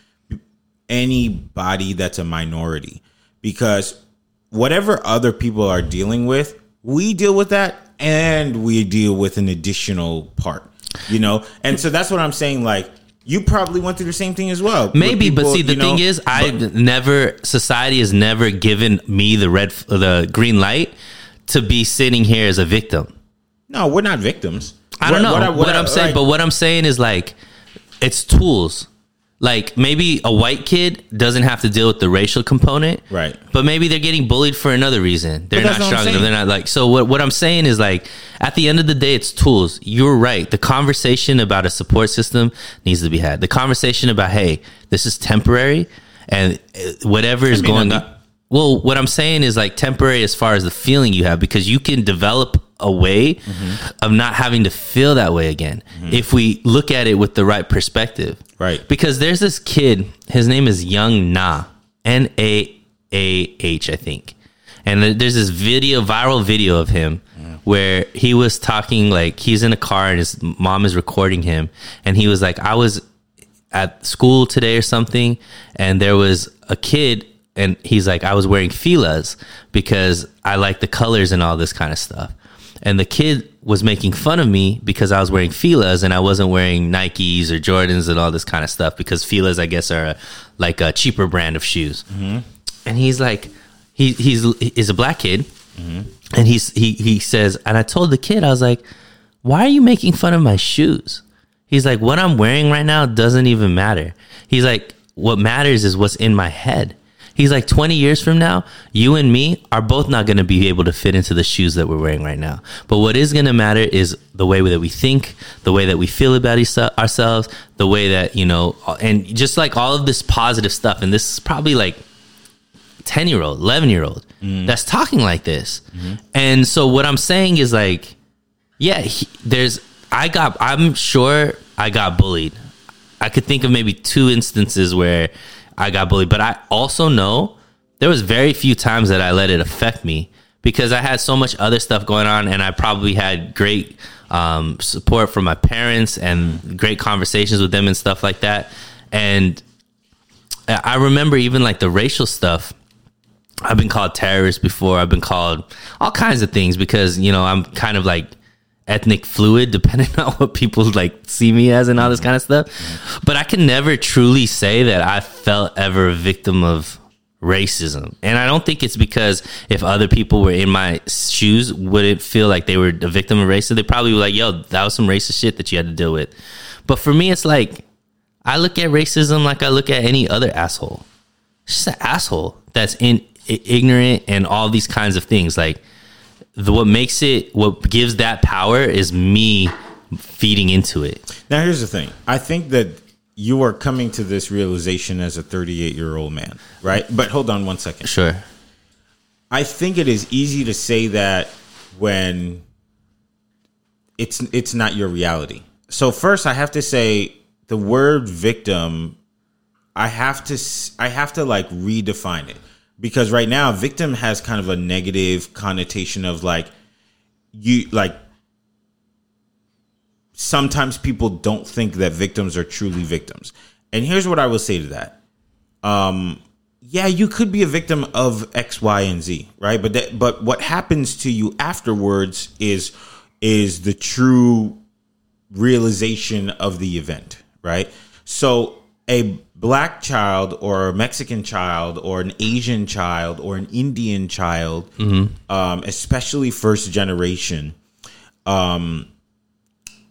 anybody that's a minority, because whatever other people are dealing with, we deal with that and we deal with an additional part, you know? And so that's what I'm saying. Like, you probably went through the same thing as well. Maybe, but see, the you know, thing is, I never society has never given me the red, the green light to be sitting here as a victim. no, we're not victims. I don't know what, I- I'm saying, like- but what I'm saying is like it's tools. Like maybe a white kid doesn't have to deal with the racial component, Right. But maybe they're getting bullied for another reason. They're not strong enough. They're not like so. What what I'm saying is like at the end of the day, it's tools. You're right. The conversation about a support system needs to be had. The conversation about hey, this is temporary, and uh, whatever is going on. Well, what I'm saying is like temporary as far as the feeling you have because you can develop a way Mm-hmm. of not having to feel that way again if we look at it with the right perspective. Right. Because there's this kid, his name is Young Na, N A A H, I think. And there's this video, viral video of him where he was talking like he's in a car and his mom is recording him. And he was like, I was at school today or something, and there was a kid, and he's like, I was wearing filas because I like the colors and all this kind of stuff. And the kid was making fun of me because I was wearing filas and I wasn't wearing Nikes or Jordans and all this kind of stuff because filas, I guess, are a, like a cheaper brand of shoes. Mm-hmm. And he's like, he he's is a black kid, mm-hmm. and he's he he says, and I told the kid, I was like, "Why are you making fun of my shoes?" He's like, "What I'm wearing right now doesn't even matter." He's like, "What matters is what's in my head." He's like, 20 years from now, you and me are both not going to be able to fit into the shoes that we're wearing right now. But what is going to matter is the way that we think, the way that we feel about ourselves, the way that, you know, and just like all of this positive stuff. And this is probably like 10 year old, 11 year old mm-hmm. that's talking like this. Mm-hmm. And so what I'm saying is like, yeah, he, there's, I got, I'm sure I got bullied. I could think of maybe two instances where I got bullied, but I also know there was very few times that I let it affect me because I had so much other stuff going on and I probably had great um, support from my parents and great conversations with them and stuff like that. And I I remember even like the racial stuff. I've been called terrorist before. I've been called all kinds of things because you know I'm kind of like ethnic fluid, depending on what people like see me as and all this mm-hmm. kind of stuff. But I can never truly say that I felt ever a victim of racism, and I don't think it's because if other people were in my shoes, would it feel like they were a victim of racism? They probably were like, "Yo, that was some racist shit that you had to deal with." But for me, it's like I look at racism like I look at any other asshole. It's just an asshole that's in ignorant and all these kinds of things. Like the what makes it what gives that power is me feeding into it. Now, here's the thing. I think that you are coming to this realization as a 38 year old man, right? But hold on one second. Sure. I think it is easy to say that when it's it's not your reality. So first, I have to say the word victim. I have to I have to like redefine it because right now victim has kind of a negative connotation of like you like sometimes people don't think that victims are truly victims. And here's what I will say to that. Um yeah, you could be a victim of X, Y, and Z, right? But that, but what happens to you afterwards is is the true realization of the event, right? So a black child or a Mexican child or an Asian child or an Indian child, um, especially first generation, um,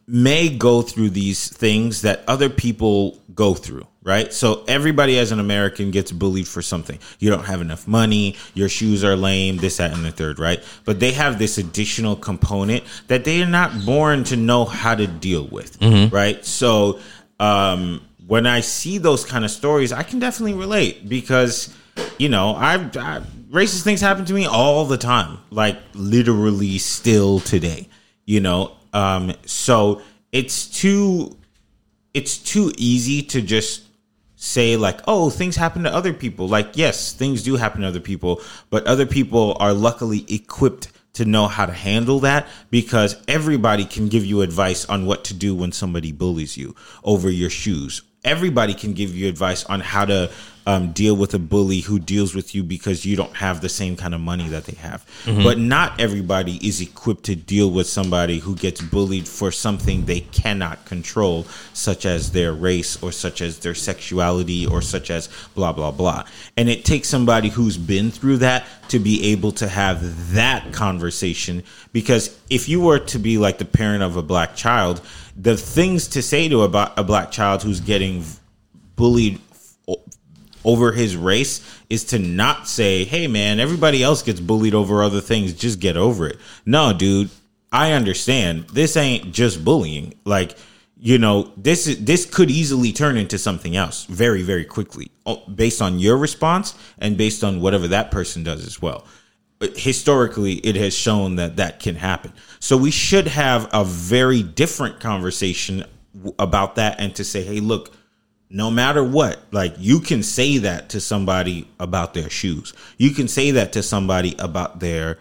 may go through these things that other people go through, right? So everybody as an American gets bullied for something. You don't have enough money, your shoes are lame, this, that, and the third, right? But they have this additional component that they are not born to know how to deal with, right? So um, when I see those kind of stories, I can definitely relate because, you know, I've, I, racist things happen to me all the time, like literally still today, you know? Um, so it's too it's too easy to just say like oh things happen to other people like yes things do happen to other people but other people are luckily equipped to know how to handle that because everybody can give you advice on what to do when somebody bullies you over your shoes everybody can give you advice on how to um, deal with a bully who deals with you because you don't have the same kind of money that they have. But not everybody is equipped to deal with somebody who gets bullied for something they cannot control, such as their race or such as their sexuality or such as blah, blah, blah. And it takes somebody who's been through that to be able to have that conversation. Because if you were to be like the parent of a black child, the things to say to about a black child who's getting bullied over his race is to not say, "Hey man, everybody else gets bullied over other things, just get over it." No, dude, I understand. This ain't just bullying. Like, you know, this is this could easily turn into something else very very quickly based on your response and based on whatever that person does as well historically it has shown that that can happen. So we should have a very different conversation about that and to say hey look no matter what like you can say that to somebody about their shoes. You can say that to somebody about their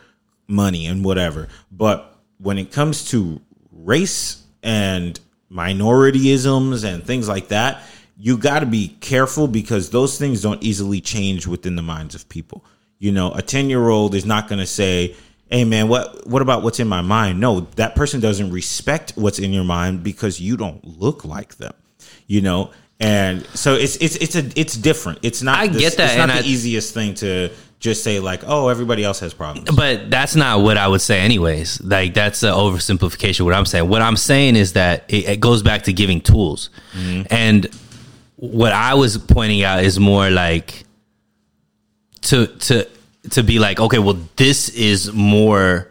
money and whatever. But when it comes to race and minorityisms and things like that you got to be careful because those things don't easily change within the minds of people you know a 10 year old is not going to say hey man what what about what's in my mind no that person doesn't respect what's in your mind because you don't look like them you know and so it's it's it's a it's different it's not I the- get that, it's not the I- easiest thing to just say like, "Oh, everybody else has problems." But that's not what I would say, anyways. Like that's an oversimplification. of What I'm saying. What I'm saying is that it, it goes back to giving tools, mm-hmm. and what I was pointing out is more like to to to be like, okay, well, this is more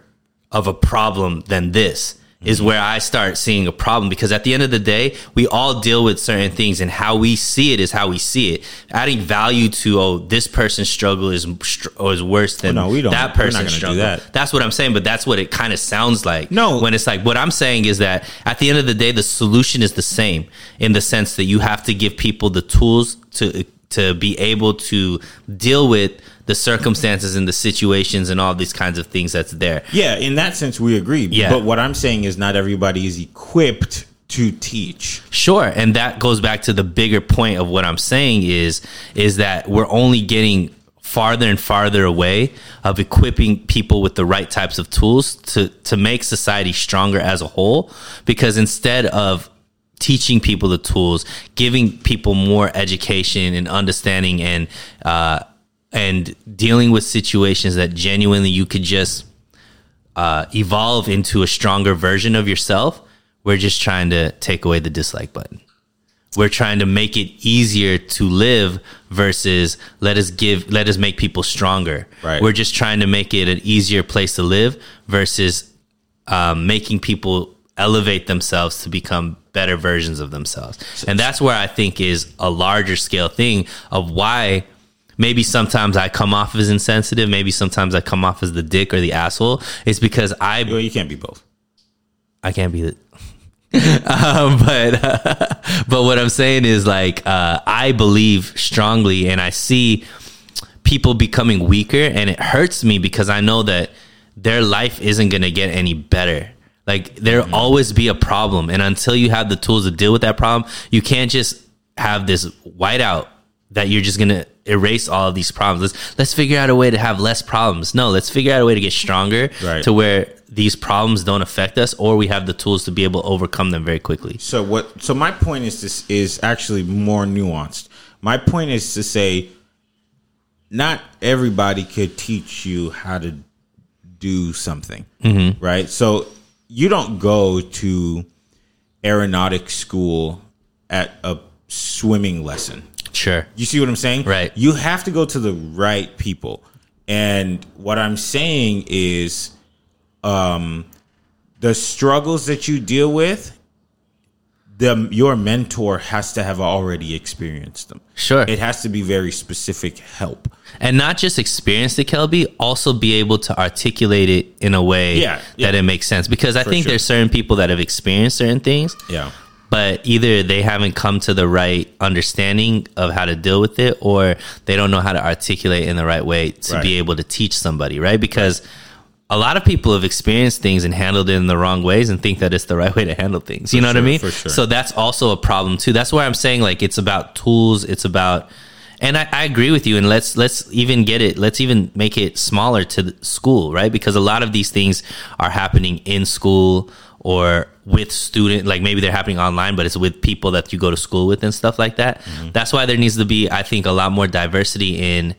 of a problem than this. Is mm-hmm. where I start seeing a problem because at the end of the day, we all deal with certain things, and how we see it is how we see it. Adding value to oh, this person's struggle is or is worse than Oh, no, we don't- that person's struggle. that. That's what I'm saying, but that's what it kind of sounds like. No. when it's like what I'm saying is that at the end of the day, the solution is the same in the sense that you have to give people the tools to to be able to deal with the circumstances and the situations and all these kinds of things that's there. Yeah, in that sense, we agree. Yeah. But what I'm saying is, not everybody is equipped to teach. Sure, and that goes back to the bigger point of what I'm saying is is that we're only getting farther and farther away of equipping people with the right types of tools to to make society stronger as a whole because instead of teaching people the tools, giving people more education and understanding and uh and dealing with situations that genuinely you could just uh, evolve into a stronger version of yourself, we're just trying to take away the dislike button. We're trying to make it easier to live versus let us give, let us make people stronger. Right. We're just trying to make it an easier place to live versus um, making people elevate themselves to become better versions of themselves. And that's where I think is a larger scale thing of why maybe sometimes I come off as insensitive, maybe sometimes I come off as the dick or the asshole. It's because I Well, you can't be both. I can't be the. um, but but what I'm saying is like uh, I believe strongly, and I see people becoming weaker, and it hurts me because I know that their life isn't going to get any better. Like there'll always be a problem, and until you have the tools to deal with that problem, you can't just have this whiteout that you're just gonna erase all of these problems. Let's let's figure out a way to have less problems. No, let's figure out a way to get stronger Right. to where these problems don't affect us, or we have the tools to be able to overcome them very quickly. So what? So my point is this is actually more nuanced. My point is to say, not everybody could teach you how to do something, Mm-hmm. right? So you don't go to aeronautics school at a swimming lesson. Sure. You see what I'm saying? Right. You have to go to the right people. And what I'm saying is um the struggles that you deal with the your mentor has to have already experienced them. Sure. It has to be very specific help. and not just experience the Kelby, also be able to articulate it in a way Yeah, yeah. that it makes sense. Because I For think sure. there's certain people that have experienced certain things, Yeah. but either they haven't come to the right understanding of how to deal with it, or they don't know how to articulate in the right way to Right. be able to teach somebody, right? Because a lot of people have experienced things and handled it in the wrong ways and think that it's the right way to handle things. You know what I mean? for sure. So that's also a problem too. That's why I'm saying like it's about tools. It's about, and I, I agree with you. And let's let's even get it. Let's even make it smaller to the school, right? Because a lot of these things are happening in school or with student like maybe they're happening online but it's with people that you go to school with and stuff like that Mm-hmm. that's why there needs to be i think a lot more diversity in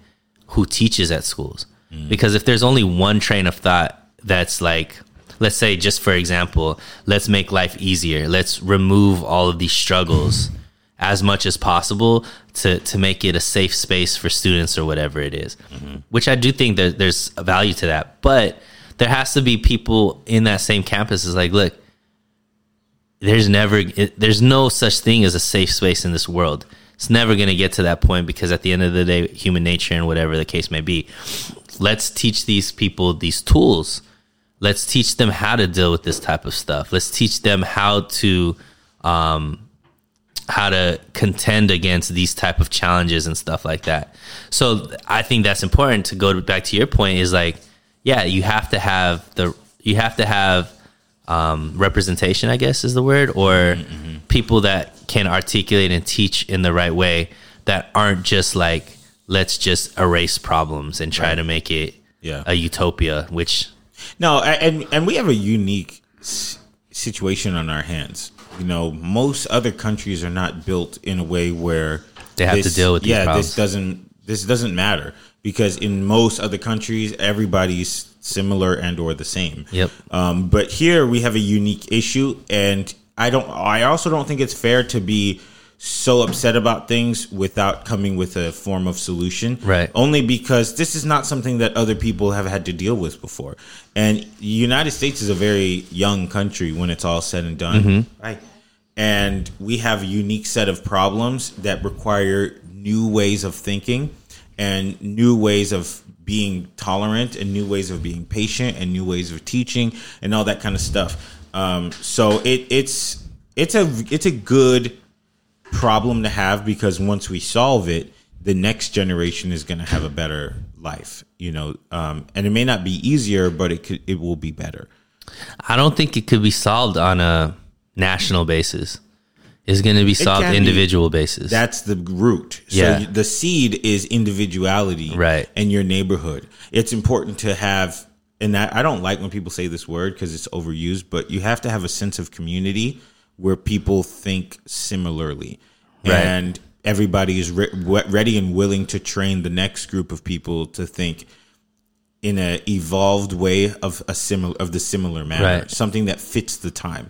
who teaches at schools Mm. because if there's only one train of thought that's like let's say just for example let's make life easier. Let's remove all of these struggles as much as possible to to make it a safe space for students or whatever it is. which i do think that there's a value to that. But there has to be people in that same campus is like look there's never it, there's no such thing as a safe space in this world. It's never going to get to that point because at the end of the day human nature and whatever the case may be let's teach these people these tools. Let's teach them how to deal with this type of stuff. Let's teach them how to um how to contend against these type of challenges and stuff like that. So i think that's important to go back to your point is like yeah you have to have the you have to have um, representation, I guess is the word, or people that can articulate and teach in the right way that aren't just like, let's just erase problems and try to make it Yeah. a utopia, which No, and and we have a unique situation on our hands. You know, most other countries are not built in a way where They have to deal with yeah, problems. this doesn't this doesn't matter. because in most other countries everybody's similar and or the same. Yep. Um, but here we have a unique issue, and I don't. I also don't think it's fair to be so upset about things without coming with a form of solution. Right. Only because this is not something that other people have had to deal with before, and the United States is a very young country when it's all said and done. Mhm. Right. And we have a unique set of problems that require new ways of thinking and new ways of being tolerant and new ways of being patient and new ways of teaching and all that kind of stuff. Um, so it, it's it's a it's a good problem to have because once we solve it, the next generation is going to have a better life. You know, um, and it may not be easier, but it could it will be better. I don't think it could be solved on a national basis. It's going to be solved can be. individual basis. That's the root. So Yeah. the seed is individuality, Right. And your neighborhood. It's important to have, and I, I don't like when people say this word because it's overused, but you have to have a sense of community where people think similarly, Right. and everybody is re- ready and willing to train the next group of people to think in a evolved way of a similar of the similar manner, Right. something that fits the time.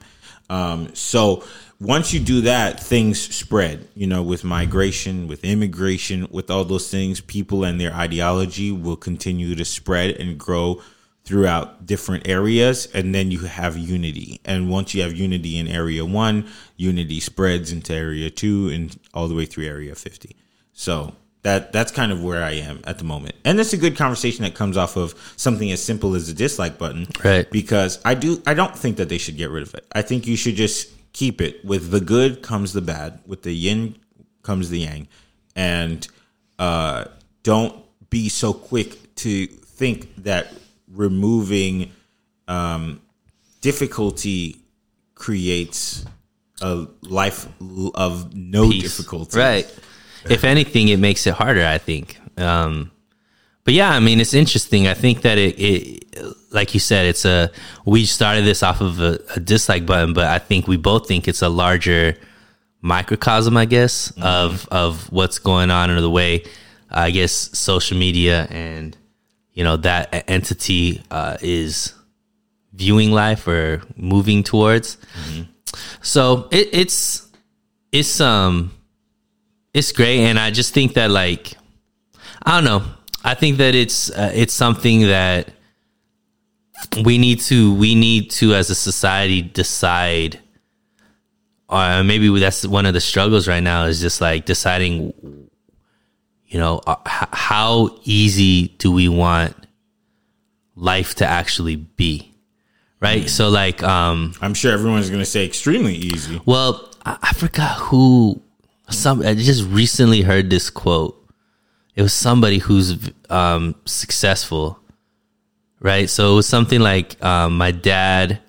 Um, so once you do that, things spread. You know, with migration, with immigration, with all those things, people and their ideology will continue to spread and grow throughout different areas, and then you have unity. And once you have unity in area one, unity spreads into area two and all the way through area fifty. So that that's kind of where I am at the moment. And it's a good conversation that comes off of something as simple as the dislike button. Right. Because I do I don't think that they should get rid of it. I think you should just keep it. With the good comes the bad. With the yin comes the yang. And uh don't be so quick to think that removing um difficulty creates a life of no Peace. difficulty. Right. If anything, it makes it harder, I think. Um, but yeah, I mean, it's interesting. I think that it, it, like you said, it's a, we started this off of a, a dislike button, but I think we both think it's a larger microcosm, I guess, of, of what's going on or the way, I guess, social media and, you know, that entity uh, is viewing life or moving towards. So it, it's, it's, um, it's great. And i just think that like i don't know. I think that it's uh, it's something that we need to we need to as a society decide uh, maybe that's one of the struggles right now is just like deciding you know uh, how easy do we want life to actually be right so like um I'm sure everyone's going to say extremely easy. well, I, I forgot who. Some I just recently heard this quote. It was somebody who's um, successful, right? So it was something like um, my dad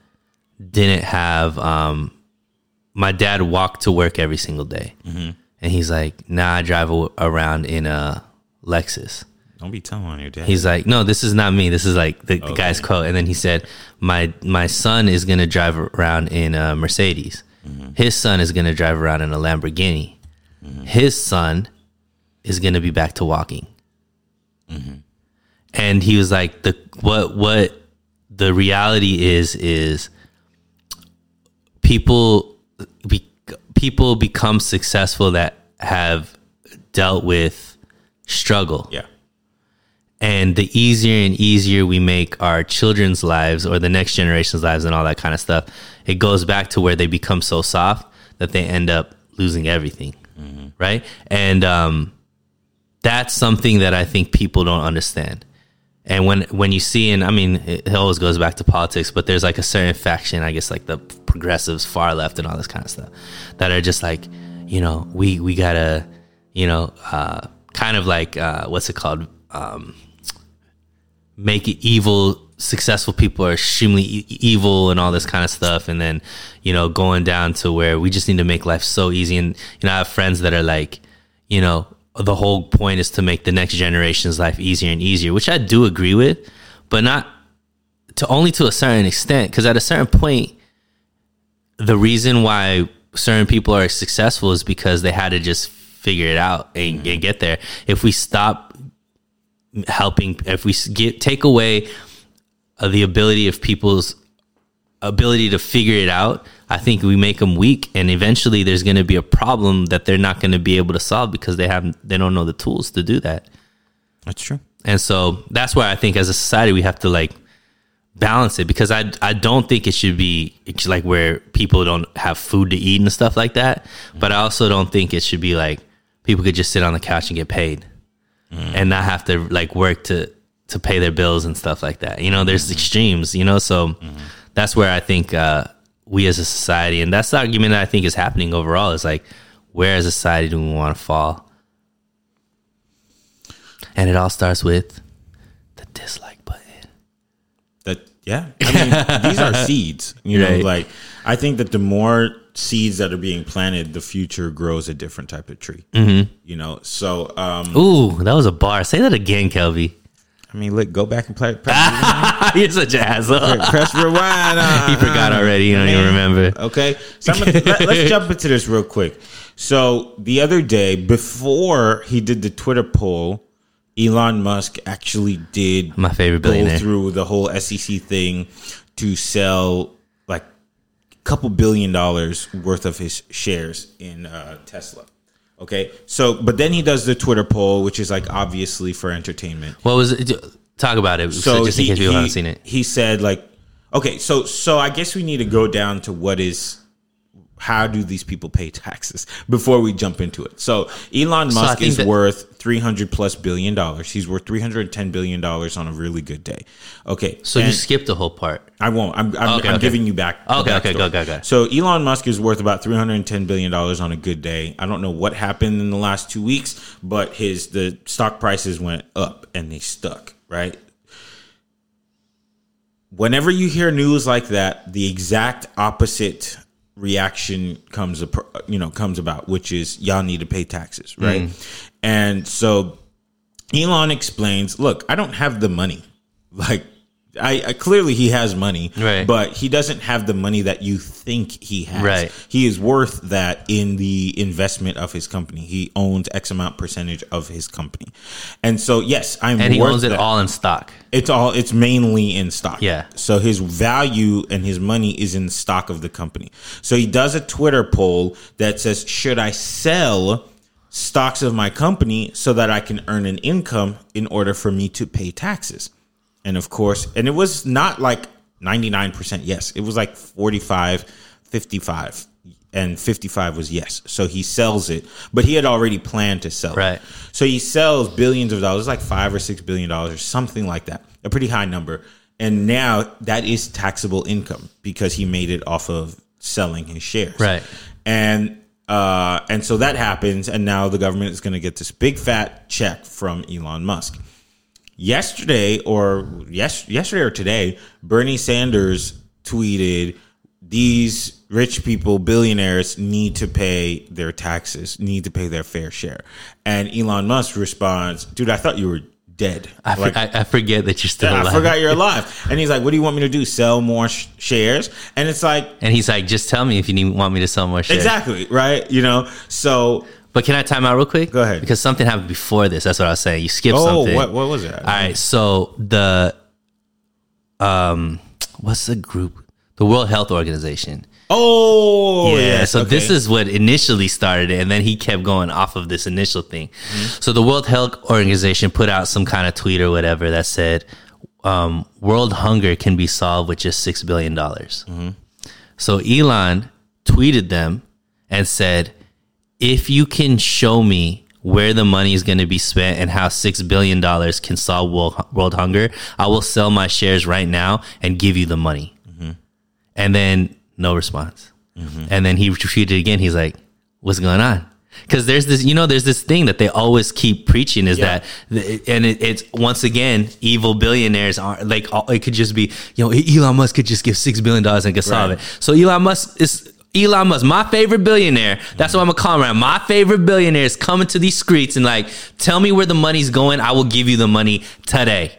didn't have. Um, my dad walked to work every single day, Mhm. And he's like, "Nah, I drive a- around in a Lexus." Don't be telling on your dad. He's like, no, this is not me. This is like the, the Okay. guy's quote. And then he said, my my son is gonna drive around in a Mercedes. Mm-hmm. His son is gonna drive around in a Lamborghini. Mm-hmm. His son is gonna be back to walking. Mm-hmm. And he was like, the what what the reality is is people be, people become successful that have dealt with struggle. Yeah. And the easier and easier we make our children's lives or the next generation's lives and all that kind of stuff, it goes back to where they become so soft that they end up losing everything. Right. And um, that's something that I think people don't understand. And when when you see, and I mean, it always goes back to politics, but there's like a certain faction, I guess, like the progressives, far left, and all this kind of stuff, that are just like, you know, we we gotta, you know, uh, kind of like uh, what's it called, um, make it evil. Successful people are extremely e- evil and all this kind of stuff, and then you know, going down to where we just need to make life so easy. And you know, I have friends that are like, you know, the whole point is to make the next generation's life easier and easier, which I do agree with, but not to only to a certain extent. Because at a certain point, the reason why certain people are successful is because they had to just figure it out and, and get there. If we stop helping if we get take away uh, the ability of people's ability to figure it out i think we make them weak and eventually there's going to be a problem that they're not going to be able to solve because they have they don't know the tools to do that That's true. and so that's why I think as a society we have to like balance it because I I don't think it should be it's like where people don't have food to eat and stuff like that. But I also don't think it should be like people could just sit on the couch and get paid mm. and not have to like work to to pay their bills and stuff like that. You know, there's mm-hmm. extremes, you know, so mm-hmm. that's where I think uh we as a society and that's the argument that I think is happening overall is like where as a society do we want to fall? And it all starts with the dislike yeah. I mean, these are seeds. You know, Right. like I think that the more seeds that are being planted, the future grows a different type of tree. Mm-hmm. You know, so um, Ooh, that was a bar. Say that again, Kelby. I mean, look, go back and play. Press, You're such asshole. press rewind. uh, he forgot already. You don't even remember. Okay, so I'm gonna, let, us jump into this real quick. So the other day, before he did the Twitter poll, Elon Musk actually did My favorite go billionaire. through the whole SEC thing to sell like a couple billion dollars worth of his shares in uh, Tesla. Okay, so but then he does the Twitter poll, which is like obviously for entertainment. What was it? Talk about it. So just in case people he- haven't seen it. he said like, okay, so so I guess we need to go down to what is how do these people pay taxes before we jump into it. So Elon So Musk is that- worth three hundred plus billion dollars. He's worth three hundred ten billion dollars on a really good day. Okay, So you skipped the whole part. I won't. I'm I'm, Okay, I'm okay. giving you back. Okay, okay, go, go, go. So Elon Musk is worth about three hundred and ten billion dollars on a good day. I don't know what happened in the last two weeks, but his the stock prices went up and they stuck. Right. Whenever you hear news like that, the exact opposite reaction comes you know comes about, which is y'all need to pay taxes, right? Mm. And so Elon explains, look, I don't have the money. Like, I, I clearly he has money, Right. but he doesn't have the money that you think he has. Right. He is worth that in the investment of his company. He owns X amount percentage of his company, and so yes, I'm. And he owns it that. all in stock. It's all. It's mainly in stock. Yeah. So his value and his money is in stock of the company. So he does a Twitter poll that says, "Should I sell?" stocks of my company so that I can earn an income in order for me to pay taxes. And of course, and it was not like 99% yes. It was like 45, 55 and 55 was yes. So he sells it, but he had already planned to sell Right. it. So he sells billions of dollars, like 5 or 6 billion dollars or something like that. A pretty high number. And now that is taxable income because he made it off of selling his shares. Right. And uh, and so that happens, and now the government is going to get this big fat check from Elon Musk. Yesterday, or yes, yesterday or today, Bernie Sanders tweeted, "These rich people, billionaires, need to pay their taxes, need to pay their fair share." And Elon Musk responds, "Dude, I thought you were dead. I, for- Like, I, I forget that you're still I alive. forgot you're alive." And he's like, "What do you want me to do? Sell more sh- shares?" And it's like, And he's like, just tell me if you need, want me to sell more shares. exactly right, you know. So But can I time out real quick? Go ahead. Because something happened before this. That's what I was saying. You skipped Oh, something. what what was it? All right. So the um, what's the group? The World Health Organization. Oh, yeah. yes, so okay. this is what initially started it, and then he kept going off of this initial thing. Mm-hmm. So the World Health Organization put out some kind of tweet or whatever that said, um, "World hunger can be solved with just six billion dollars." Mm-hmm. So Elon tweeted them and said, "If you can show me." Where the money is going to be spent and how six billion dollars can solve world, world hunger, I will sell my shares right now and give you the money. Mm-hmm. And then no response. Mm-hmm. And then he repeated again. He's like, "What's going on?" Because there's this, you know, there's this thing that they always keep preaching is Yeah. that, and it, it's once again, evil billionaires are like, all- it could just be, you know, Elon Musk could just give six billion dollars and could solve Right. it. So Elon Musk is Elon Musk, my favorite billionaire. That's what I'm gonna call him. Right? My favorite billionaire is coming to these streets and like, tell me where the money's going. I will give you the money today.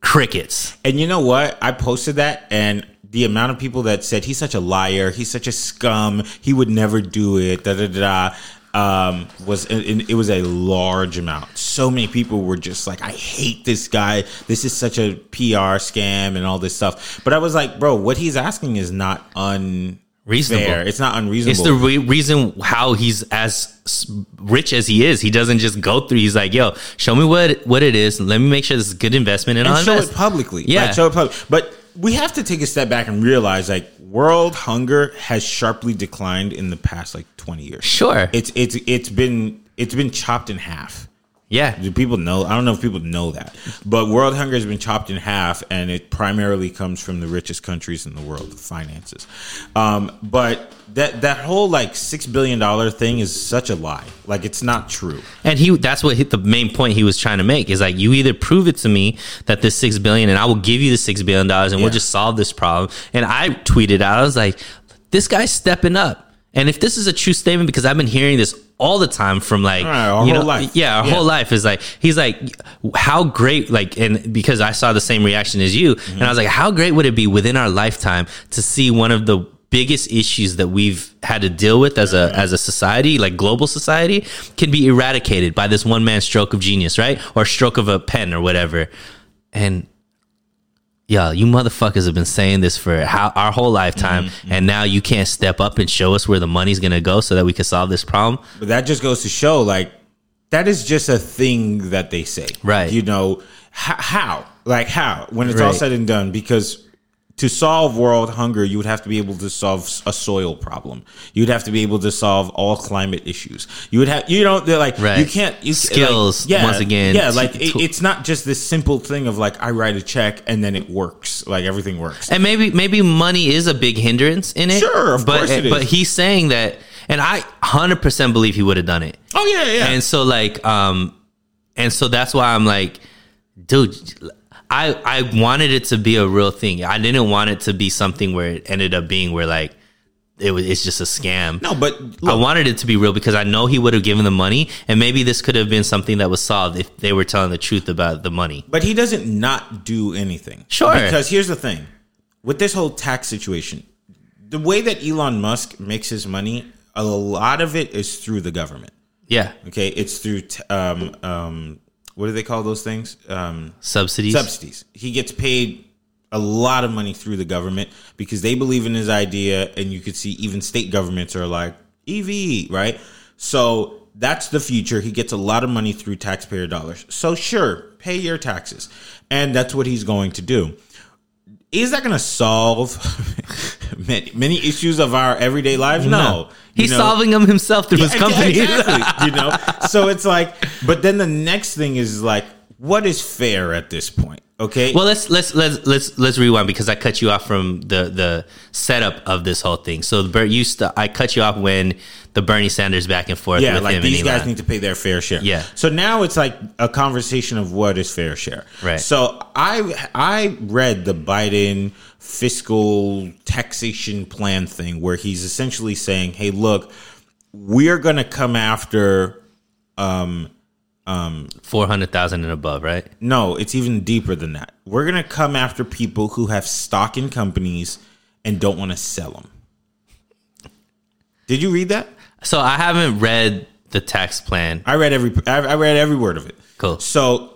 Crickets. And you know what? I posted that, and the amount of people that said he's such a liar, he's such a scum, he would never do it, da da da. um, was it, it was a large amount. So many people were just like, "I hate this guy. This is such a PR scam and all this stuff." But I was like, "Bro, what he's asking is not unreasonable. Reasonable. It's not unreasonable. It's the re- reason how he's as rich as he is. He doesn't just go through. He's like, "Yo, show me what what it is. Let me make sure this is a good investment, and, and I'll show invest." it publicly. Yeah. Like, show it public. But we have to take a step back and realize like world hunger has sharply declined in the past like 20 years. Sure. It's it's it's been it's been chopped in half. Yeah, Do people know? I don't know if people know that, but world hunger has been chopped in half, and it primarily comes from the richest countries in the world, the finances. Um, but that that whole like six billion dollar thing is such a lie. Like it's not true. and he that's what he, the main point he was trying to make is like you either prove it to me that this six billion, and I will give you the six billion dollars, and we'll just solve this problem. And I tweeted out, I was like, "This guy's stepping up." And if this is a true statement, because I've been hearing this all the time from like Right, our you whole know, life. yeah, our Yeah. whole life is like he's like, how great like, and because I saw the same reaction as you, and I was like, how great would it be within our lifetime to see one of the biggest issues that we've had to deal with as a as a society, like global society, can be eradicated by this one man stroke of genius, right, or stroke of a pen or whatever, and yeah, you motherfuckers have been saying this for how, our whole lifetime, Mm-hmm, and now you can't step up and show us where the money's gonna go so that we can solve this problem. But that just goes to show, like, that is just a thing that they say. Right. You know, h- how? Like, how? When it's all said and done, because to solve world hunger, you would have to be able to solve a soil problem. You'd have to be able to solve all climate issues. You would have, you know, they're like, Right. you can't, you, Skills, like, yeah, once again, Yeah, like, it, it's not just this simple thing of like, I write a check and then it works. Like, everything works. And maybe maybe money is a big hindrance in it. Sure, of but, course it is. But he's saying that, and I hundred percent believe he would have done it. oh, yeah, yeah. And so like, um, and so that's why I'm like, dude, I I wanted it to be a real thing. I didn't want it to be something where it ended up being where like it was it's just a scam. no, but I wanted it to be real because I know he would have given the money, and maybe this could have been something that was solved if they were telling the truth about the money. But he doesn't not do anything. Sure. Because here's the thing with this whole tax situation, the way that Elon Musk makes his money, a lot of it is through the government. Yeah, Okay. It's through, t- um, um, what do they call those things? Um, subsidies. subsidies. He gets paid a lot of money through the government because they believe in his idea, and you could see even state governments are like EV, right? So that's the future. He gets a lot of money through taxpayer dollars. So sure, pay your taxes, and that's what he's going to do. Is that going to solve many, many issues of our everyday lives? No. You He's know? solving them himself through his company. exactly, you know, so it's like, but then the next thing is like, what is fair at this point? Okay. Well, let's let's let's let's let's rewind because I cut you off from the the setup of this whole thing. So, Bert, you st- I cut you off when the Bernie Sanders back and forth. yeah, with like these guys need to pay their fair share. Yeah. So now it's like a conversation of what is fair share. Right. So I I read the Biden fiscal taxation plan thing where he's essentially saying, "Hey, look, we're going to come after um Um, hundred thousand and above, right? No, it's even deeper than that. We're going to come after people who have stock in companies and don't want to sell them. Did you read that? So I haven't read the tax plan. I read every I read every word of it. Cool. So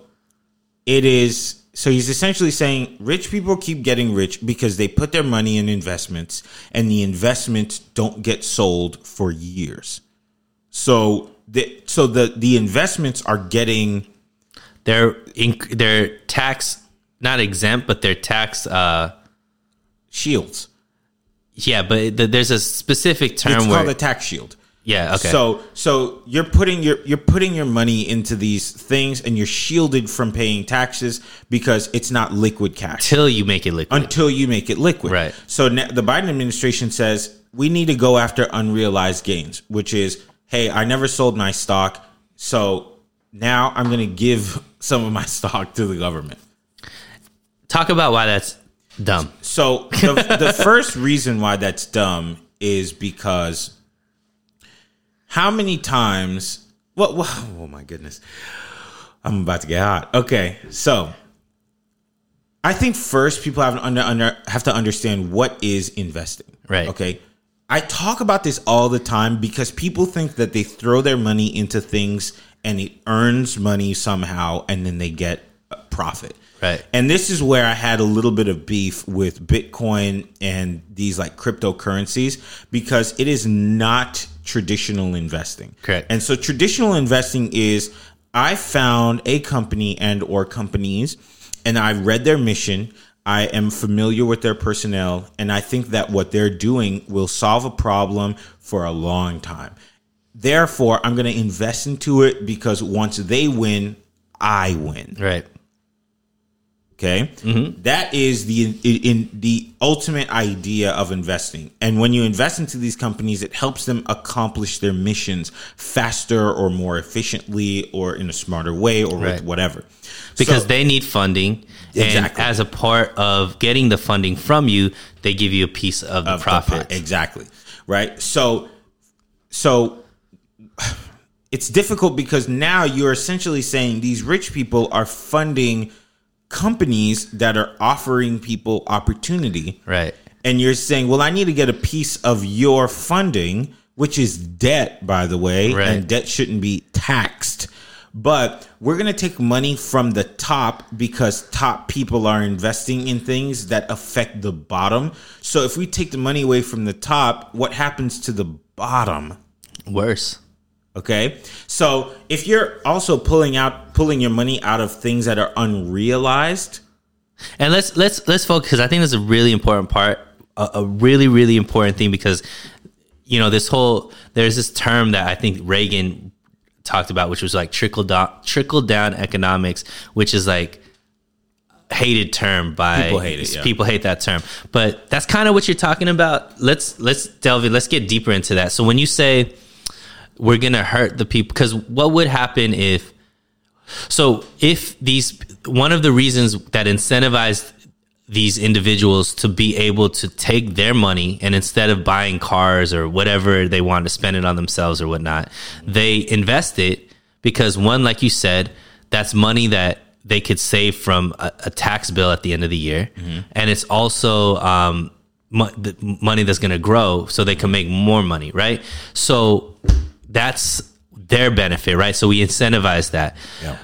it is so he's essentially saying rich people keep getting rich because they put their money in investments and the investments don't get sold for years. So the so the the investments are getting They're inc- they're tax not exempt, but they're tax. uh shields. Yeah, but th- there's a specific term It's where called a tax shield. yeah. Okay. So so you're putting your you're putting your money into these things and you're shielded from paying taxes because it's not liquid cash till you make it liquid. until you make it liquid. Right. So the Biden administration says we need to go after unrealized gains, which is hey, I never sold my stock, so now I'm going to give some of my stock to the government. Talk about why that's dumb. So the, the first reason why that's dumb is because how many times? What? what oh my goodness! I'm about to get hot. Okay, so I think first people have to under, under have to understand what is investing. Right. Okay. I talk about this all the time because people think that they throw their money into things and it earns money somehow and then they get a profit. Right. And this is where I had a little bit of beef with Bitcoin and these like cryptocurrencies because it is not traditional investing. Correct. And so traditional investing is I found a company and or companies and I read their mission. I am familiar with their personnel and I think that what they're doing will solve a problem for a long time. Therefore, I'm going to invest into it because once they win, I win. Right. Okay, mm-hmm. That is the in, in the ultimate idea of investing. And when you invest into these companies, it helps them accomplish their missions faster or more efficiently, or in a smarter way, or Right. with whatever. because So- they need funding. Exactly. And as a part of getting the funding from you, they give you a piece of the of profit. pie. Exactly. Right. So, so it's difficult because now you're essentially saying these rich people are funding companies that are offering people opportunity. Right. And you're saying, well, I need to get a piece of your funding, which is debt, by the way, Right. and debt shouldn't be taxed. But we're going to take money from the top because top people are investing in things that affect the bottom. So if we take the money away from the top, what happens to the bottom? Worse. Okay. So if you're also pulling out pulling your money out of things that are unrealized, And let's let's let's focus because I think that's a really important part, a, a really really important thing because you know this whole there's this term that I think Reagan talked about, which was like trickle down trickle down economics, which is like hated term by People hate it, yeah. people hate that term. But that's kind of what you're talking about. Let's let's delve in let's get deeper into that. So when you say we're gonna hurt the people because what would happen if so if these one of the reasons that incentivized these individuals to be able to take their money and instead of buying cars or whatever they want to spend it on themselves or whatnot, they invest it because one, like you said, that's money that they could save from a, a tax bill at the end of the year, and it's also um, money that's going to grow, so they can make more money, right? So that's their benefit, right? So we incentivize that yeah.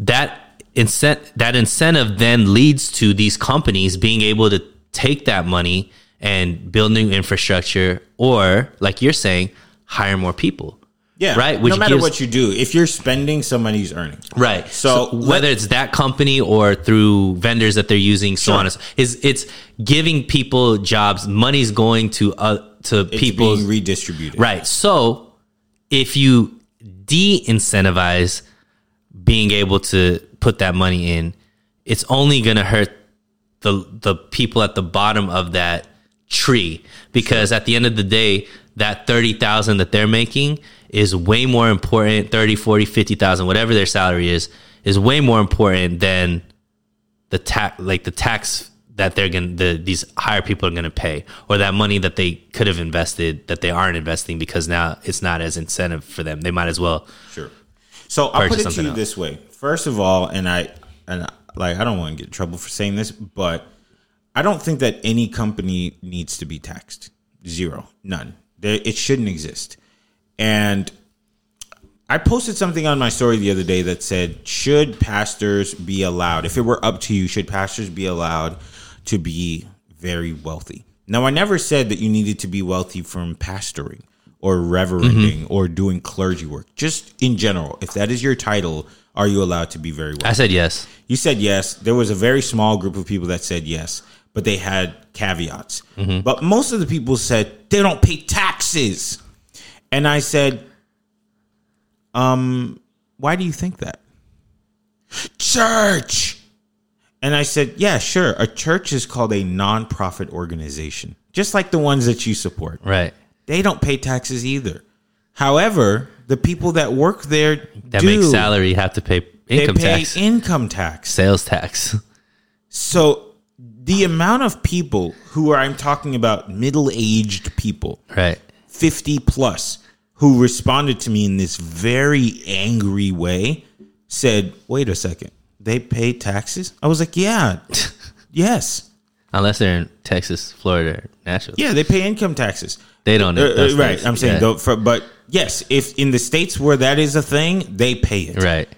that incent that incentive then leads to these companies being able to take that money and build new infrastructure or like you're saying hire more people Yeah. Right, no matter gives- what you do, if you're spending, somebody's earning. right So, so, whether it's that company or through vendors that they're using so Sure. on and so is it's giving people jobs money's going to uh to It's people's redistributed. Right. So if you de incentivize being able to put that money in, it's only going to hurt the the people at the bottom of that tree because at the end of the day that 30,000 that they're making is way more important 30 40 50,000 whatever their salary is is way more important than the tax like the tax that they're going to the these higher people are going to pay or that money that they could have invested that they aren't investing because now it's not as incentive for them they might as well Sure. So I'll put it to you else. this way. First of all, and I and like I don't want to get in trouble for saying this, but I don't think that any company needs to be taxed. Zero, none. There, it shouldn't exist. And I posted something on my story the other day that said, "Should pastors be allowed? If it were up to you, should pastors be allowed to be very wealthy?" Now, I never said that you needed to be wealthy from pastoring or reverending or doing clergy work. Just in general, if that is your title, are you allowed to be very wealthy? I said yes You said yes. There was a very small group of people that said yes, but they had caveats. But most of the people said they don't pay taxes. And I said, um, why do you think that? Church. And I said, yeah, sure. A church is called a nonprofit organization, just like the ones that you support. right They don't pay taxes either. However, the people that work there that do. makes salary have to pay They income pay tax income tax. sales tax So the amount of people who are I'm talking about middle-aged people, right 50 plus, who responded to me in this very angry way said, "Wait a second. They pay taxes?" I was like, "Yeah. yes. unless they're in texas florida or nashville Yeah, they pay income taxes." They don't. Uh, uh, right. I'm saying, Yeah. though, for, but yes, if in the states where that is a thing, they pay it. Right.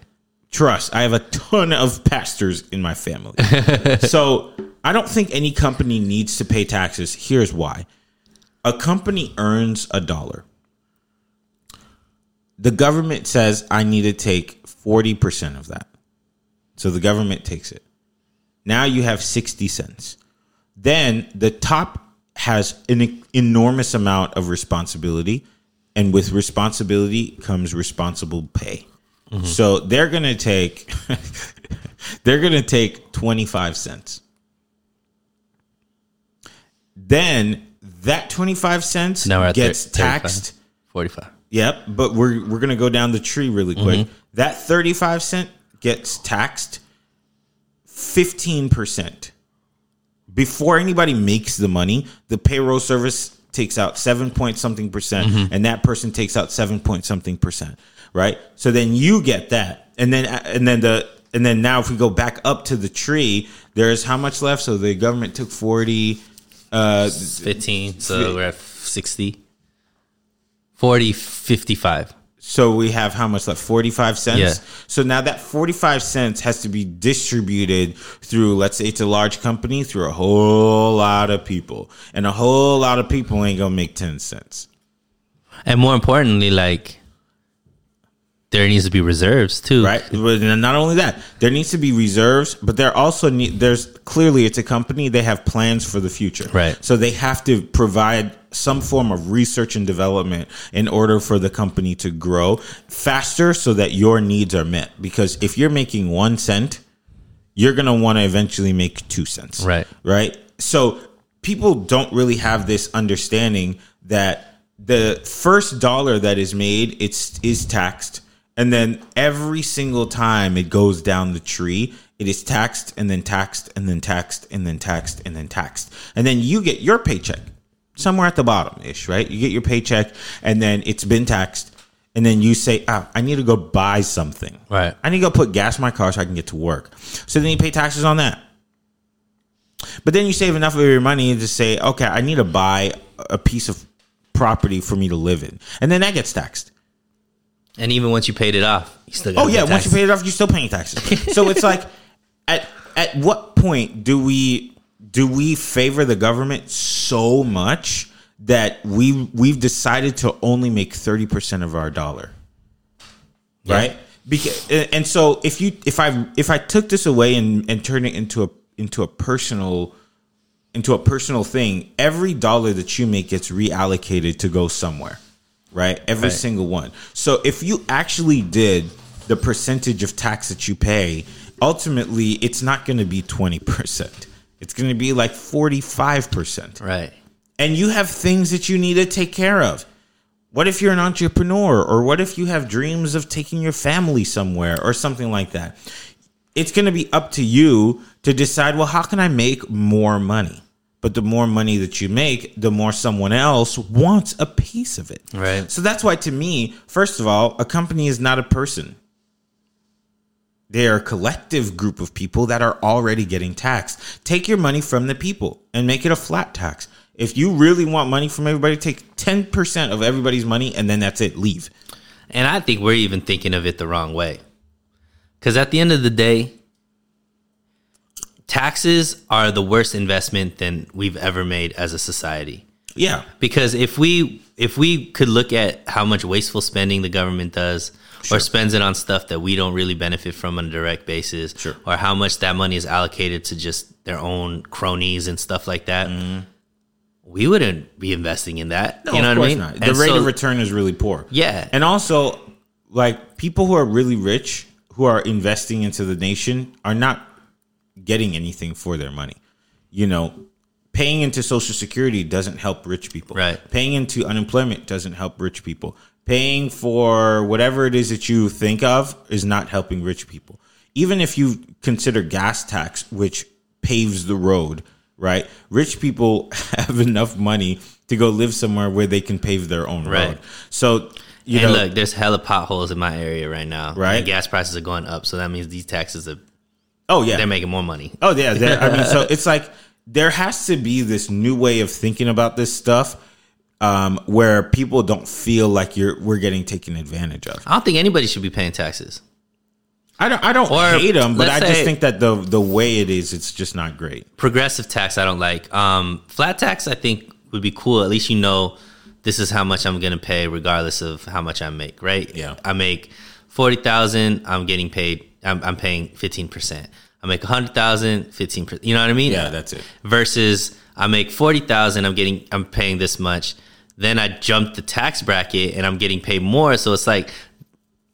Trust. I have a ton of pastors in my family, so I don't think any company needs to pay taxes. Here's why: a company earns a dollar. The government says I need to take forty percent of that, so the government takes it. Now you have sixty cents. Then the top has an enormous amount of responsibility, and with responsibility comes responsible pay. Mm-hmm. So they're gonna take they're gonna take twenty five cents. Then that twenty five cents Now gets thir- taxed. 45. Yep, but we're we're gonna go down the tree really quick. Mm-hmm. That thirty five cent gets taxed fifteen percent. Before anybody makes the money, the payroll service takes out seven point something percent, and that person takes out seven point something percent. Right. So then you get that, and then and then the and then now if we go back up to the tree, there's how much left? So the government took forty. Uh, 15. So we're at 60. 40, 55. So we have how much left? 45 cents. Yeah. So now that 45 cents has to be distributed through, let's say it's a large company, through a whole lot of people. And a whole lot of people ain't going to make 10 cents. And more importantly, like, there needs to be reserves too. Right. But not only that, there needs to be reserves, but there also need, there's clearly it's a company, they have plans for the future. Right. So they have to provide some form of research and development in order for the company to grow faster so that your needs are met. Because if you're making one cent, you're going to want to eventually make two cents. Right. Right. So people don't really have this understanding that the first dollar that is made it's is taxed and then every single time it goes down the tree it is taxed and then taxed and then taxed and then taxed and then taxed and then you get your paycheck somewhere at the bottom ish right you get your paycheck and then it's been taxed and then you say ah, i need to go buy something Right. i need to go put gas in my car so i can get to work so then you pay taxes on that but then you save enough of your money to say, okay, I need to buy a piece of property for me to live in. And then that gets taxed. And even once you paid it off, you still Oh yeah, once you paid it off, you're still paying taxes. so it's like at at what point do we do we favor the government so much that we we've decided to only make 30% of our dollar? Right? Because and so if you if I if I took this away and and turned it into a into a personal into a personal thing, every dollar that you make gets reallocated to go somewhere, right? Every Right. single one. So if you actually did the percentage of tax that you pay, ultimately it's not going to be 20%. It's going to be like 45%. Right. And you have things that you need to take care of. What if you're an entrepreneur or what if you have dreams of taking your family somewhere or something like that? It's going to be up to you to decide, well, how can I make more money? But the more money that you make, the more someone else wants a piece of it. Right. So that's why, to me, first of all, a company is not a person. They are a collective group of people that are already getting taxed. Take your money from the people and make it a flat tax. If you really want money from everybody, take 10% of everybody's money and then that's it. Leave. And I think we're even thinking of it the wrong way. Because at the end of the day, taxes are the worst investment than we've ever made as a society. Yeah. Because if we if we could look at how much wasteful spending the government does or spends it on stuff that we don't really benefit from on a direct basis, Sure. or how much that money is allocated to just their own cronies and stuff like that, mm-hmm. we wouldn't be investing in that. No, you know of what I mean? not. The And rate so- of return is really poor. Yeah. And also, like people who are really rich who are investing into the nation are not getting anything for their money. You know, paying into social security doesn't help rich people. Right. Paying into unemployment doesn't help rich people. Paying for whatever it is that you think of is not helping rich people. Even if you consider gas tax, which paves the road, right? Rich people have enough money to go live somewhere where they can pave their own Right. road. So, you and know, look, there's hella potholes in my area right now. Right. And gas prices are going up, so that means these taxes are oh yeah, they're making more money. Oh yeah, I mean, so it's like there has to be this new way of thinking about this stuff. Um, where people don't feel like you're we're getting taken advantage of. I don't think anybody should be paying taxes. I don't I don't Or hate them, but I just think that the the way it is, it's just not great. Progressive tax, I don't like. Um, flat tax, I think would be cool. At least you know this is how much I'm going to pay, regardless of how much I make. Right? Yeah. I make forty thousand. I'm getting paid. I'm, I'm paying fifteen percent. I make a hundred thousand, fifteen percent. You know what I mean? Yeah, that's it. Versus I make forty thousand. I'm getting. I'm paying this much. Then I jump the tax bracket and I'm getting paid more. So it's like,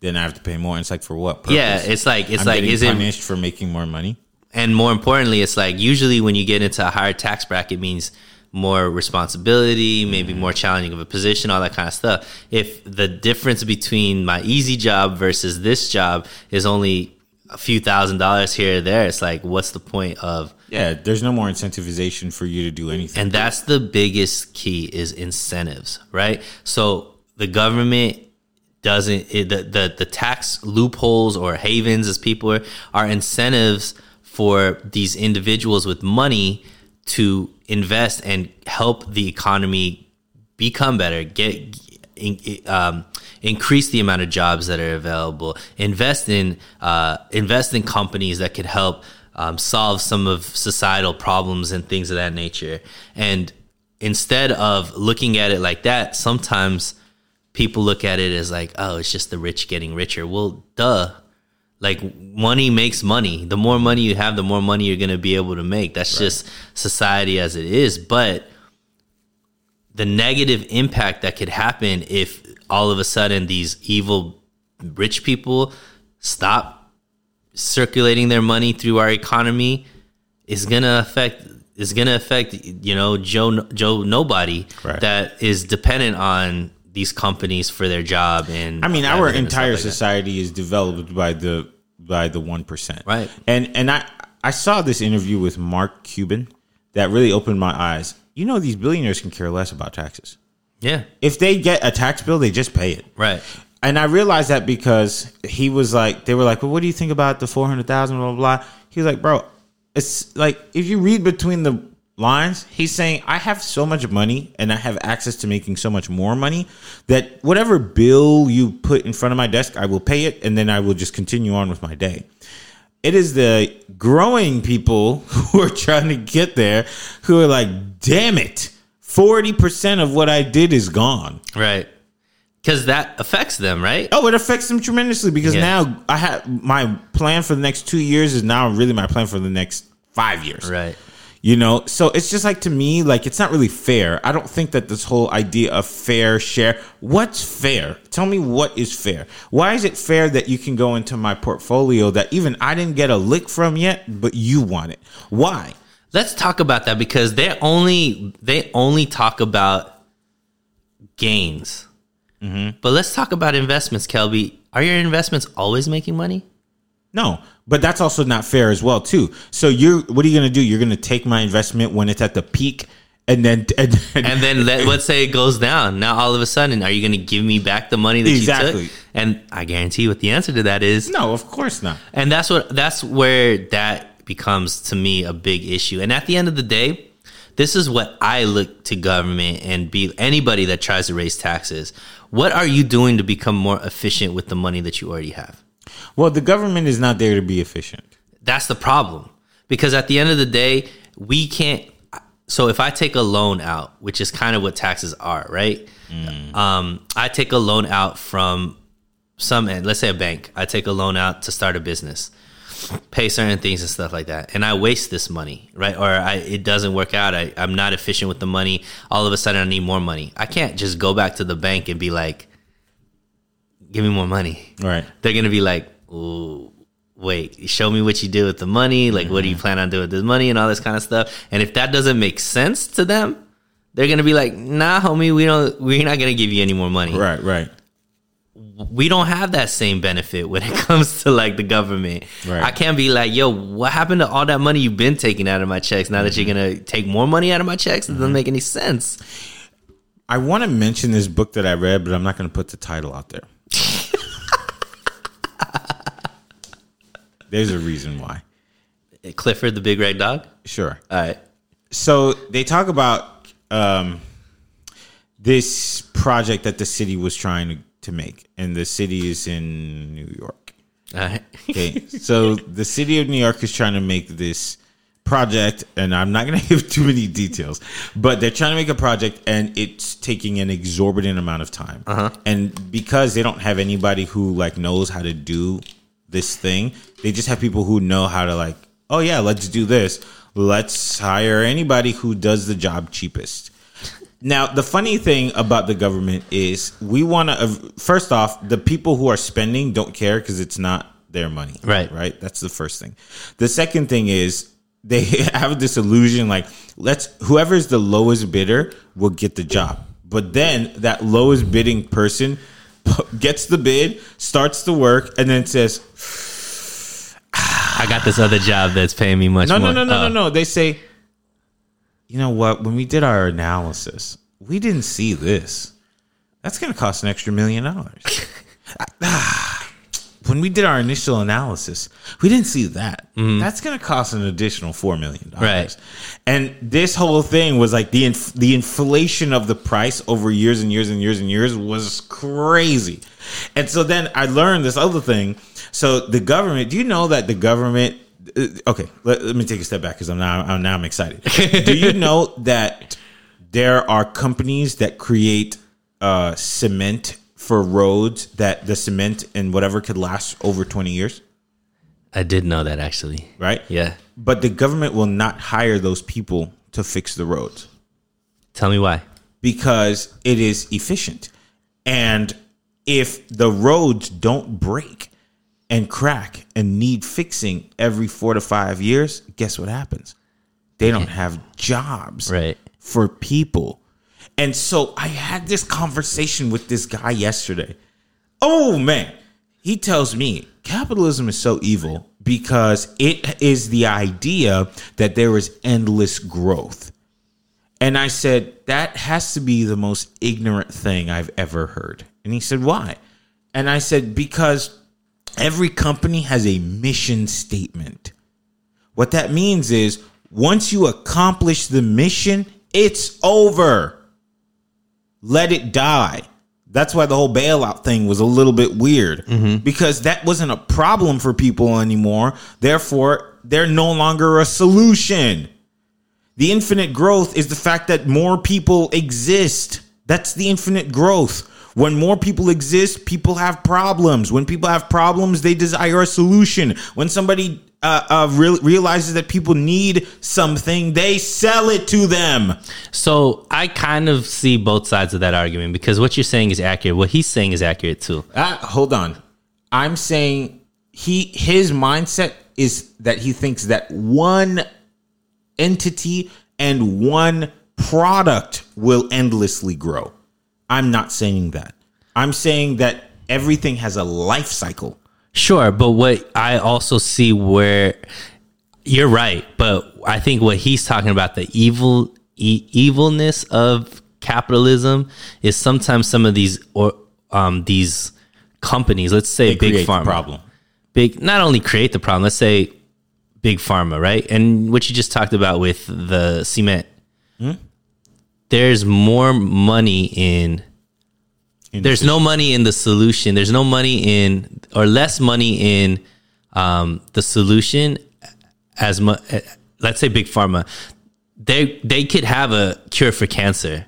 Then I have to pay more. And it's like for what? Purpose? yeah, it's like it's I'm like is it punished for making more money? and more importantly, it's like usually when you get into a higher tax bracket means more responsibility, maybe Mm-hmm. more challenging of a position, all that kind of stuff. If the difference between my easy job versus this job is only a few thousand dollars here or there, it's like, what's the point of? Yeah, there's no more incentivization for you to do anything. And that's the biggest key is incentives, right? So the government doesn't it, the, the the tax loopholes or havens as people are, are incentives for these individuals with money to invest and help the economy become better get um, increase the amount of jobs that are available invest in uh, invest in companies that could help um, solve some of societal problems and things of that nature and instead of looking at it like that sometimes people look at it as like, oh, it's just the rich getting richer. Well, duh. Like money makes money. The more money you have, the more money you're gonna be able to make. That's just society as it is. But the negative impact that could happen if all of a sudden these evil rich people stop circulating their money through our economy is gonna affect is gonna affect you know Joe Joe nobody Right. that is dependent on these companies for their job and I mean, our livelihood and stuff entire like society is developed by the by the one percent, Right. And and I I saw this interview with Mark Cuban that really opened my eyes. You know, these billionaires can care less about taxes. Yeah, If they get a tax bill, they just pay it. right. And I realized that because he was like, they were like, well, what do you think about the 400,000, blah, blah, blah. He was like, bro, it's like, if you read between the lines, he's saying, I have so much money and I have access to making so much more money that whatever bill you put in front of my desk, I will pay it and then I will just continue on with my day. It is the growing people who are trying to get there who are like, damn it, 40% of what I did is gone. Right. Because that affects them, right? Oh, it affects them tremendously because Yeah. now I have my plan for the next two years is now really my plan for the next five years. Right. You know, so it's just like to me, like it's not really fair. I don't think that this whole idea of fair share. What's fair? Tell me what is fair. Why is it fair that you can go into my portfolio that even I didn't get a lick from yet, but you want it? Why? Let's talk about that because they only they only talk about gains. Mm-hmm. But let's talk about investments, Kelby. Are your investments always making money? No, but that's also not fair as well too. So you're what are you going to do? You're going to take my investment when it's at the peak, and then and, And then let, let's say it goes down. Now all of a sudden, are you going to give me back the money that you took? And I guarantee you what the answer to that is no, of course not. And that's what that's where that becomes to me a big issue. And at the end of the day, this is what I look to government and be anybody that tries to raise taxes. What are you doing to become more efficient with the money that you already have? Well, the government is not there to be efficient. That's the problem. Because at the end of the day, we can't so if I take a loan out, which is kind of what taxes are, right? Um, I take a loan out from some, let's say a bank. I take a loan out to start a business, pay certain things and stuff like that, and I waste this money, right? Or I, it doesn't work out. I, I'm not efficient with the money. All of a sudden, I need more money. I can't just go back to the bank and be like, "Give me more money." Right. They're gonna be like, "Ooh." Wait, show me what you do with the money. Like, what do you mm-hmm. plan on doing with this money and all this kind of stuff? And if that doesn't make sense to them, they're gonna be like, "Nah, homie, we don't. We're not gonna give you any more money." Right, right. We don't have that same benefit when it comes to like the government. Right. I can't be like, yo, what happened to all that money you've been taking out of my checks? Now that you're gonna take more money out of my checks, it doesn't make any sense. I want to mention this book that I read, but I'm not going to put the title out there. There's a reason why. Clifford the Big Red Dog. Sure. All right. So they talk about um, this project that the city was trying to, to make, and the city is in New York. Okay, so the city of New York is trying to make this project, and I'm not going to give too many details, but they're trying to make a project, and it's taking an exorbitant amount of time. Uh-huh. And because they don't have anybody who like knows how to do this thing, they just have people who know how to like, oh yeah, let's do this. Let's hire anybody who does the job cheapest. Now, the funny thing about the government is we want to, first off, the people who are spending don't care because it's not their money. Right. Right. That's the first thing. The second thing is they have this illusion like, let's, whoever's the lowest bidder will get the job. But then that lowest bidding person gets the bid, starts the work, and then says, I got this other job that's paying me much no, more. no, no, no, Oh. no, no. They say, you know what? When we did our analysis, we didn't see this. That's going to cost an extra million dollars. When we did our initial analysis, we didn't see that. Mm-hmm. That's going to cost an additional four million dollars. Right. And this whole thing was like the inf- the inflation of the price over years and years and years and years was crazy. And so then I learned this other thing. So the government, do you know that the government okay, let, let me take a step back because I'm now I'm now I'm excited. do you know that there are companies that create uh, cement for roads that the cement and whatever could last over 20 years, I did know that actually. right? Yeah. But the government will not hire those people to fix the roads Tell me why. because it is efficient. And if the roads don't break and crack and need fixing every four to five years, guess what happens? They don't have jobs Right. for people. And so I had this conversation with this guy yesterday. Oh man, he tells me capitalism is so evil because it is the idea that there is endless growth. And I said, that has to be the most ignorant thing I've ever heard. And he said, why? And I said, because every company has a mission statement. What that means is once you accomplish the mission, it's over. Let it die. That's why the whole bailout thing was a little bit weird mm-hmm. because that wasn't a problem for people anymore. Therefore, they're no longer a solution. The infinite growth is the fact that more people exist. That's the infinite growth. When more people exist, people have problems. When people have problems, they desire a solution. When somebody uh, uh, real realizes that people need something, they sell it to them. So I kind of see both sides of that argument because what you're saying is accurate. What he's saying is accurate too. Uh, hold on. I'm saying he his mindset is that he thinks that one entity and one product will endlessly grow. I'm not saying that. I'm saying that everything has a life cycle. Sure, but what I also see where you're right, but I think what he's talking about the evil e- evilness of capitalism is sometimes some of these or um these companies, let's say They big pharma, problem. big not only create the problem, let's say big pharma, right? And what you just talked about with the cement? There's more money in there's no money in the solution. There's no money in, or less money in um, the solution. As much, let's say big pharma, they they could have a cure for cancer,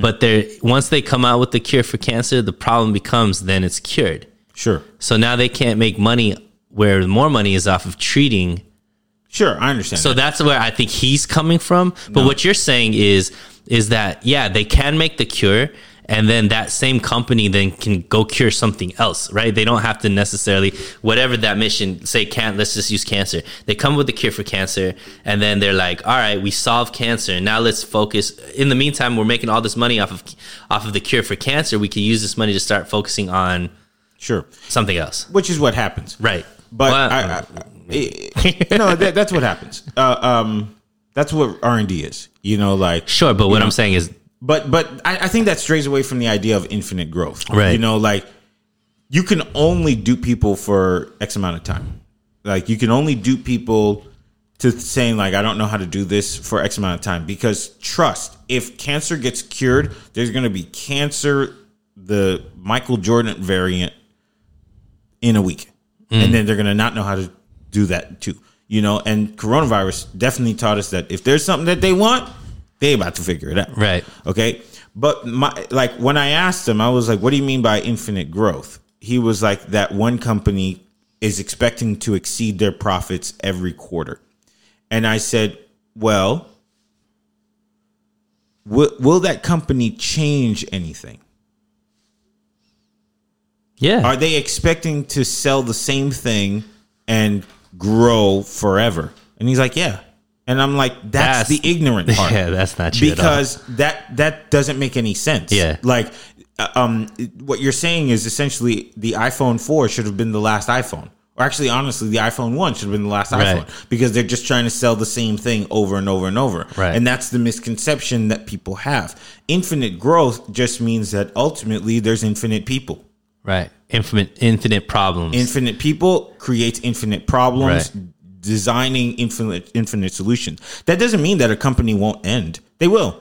but they once they come out with the cure for cancer, the problem becomes then it's cured. Sure. So now they can't make money where more money is off of treating. Sure, I understand. So that. that's where I think he's coming from. But what you're saying is is that yeah, they can make the cure and then that same company then can go cure something else, right? They don't have to necessarily whatever that mission say can't let's just use cancer. They come with the cure for cancer and then they're like, "All right, we solved cancer. Now let's focus in the meantime we're making all this money off of off of the cure for cancer. We can use this money to start focusing on sure. something else." Which is what happens. Right. But Well, I, I, I- no, that, that's what happens. Uh, um, that's what R and D is. You know, like Sure, but what know, I'm saying is But but I, I think that strays away from the idea of infinite growth. Right. You know, like you can only dupe people for X amount of time. Like you can only dupe people to saying like I don't know how to do this for X amount of time because trust, if cancer gets cured, there's going to be cancer, the Michael Jordan variant, in a week, and then they're going to not know how to do that too. You know, and coronavirus definitely taught us that if there's something that they want, they about to figure it out. Right. Okay. But my like when I asked him, I was like, "What do you mean by infinite growth?" He was like, "That one company is expecting to exceed their profits every quarter," and I said, "Well, will, will that company change anything? Yeah. Are they expecting to sell the same thing and grow forever?" And he's like, "Yeah." And I'm like, "That's, That's- the ignorant part." Yeah, that's not true at all. because that that doesn't make any sense. Yeah. like uh, um, what you're saying is essentially the iPhone four should have been the last iPhone, or actually, honestly, the iPhone one should have been the last Right. iPhone because they're just trying to sell the same thing over and over and over. Right. and that's the misconception that people have. Infinite growth just means that ultimately there's infinite people. Right. Infinite infinite problems. Infinite people creates infinite problems. Right. Designing infinite infinite solutions. That doesn't mean that a company won't end. They will.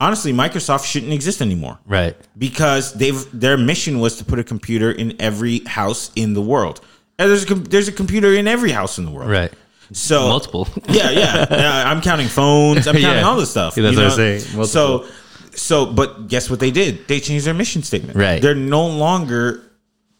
Honestly, Microsoft shouldn't exist anymore right. because they've their mission was to put a computer in every house in the world. And there's a, there's a computer in every house in the world. Right. So Multiple. yeah, yeah. Uh, I'm counting phones. I'm counting Yeah. all this stuff. Yeah, that's you what I'm saying. Multiple. So, so, but guess what they did? They changed their mission statement. Right. They're no longer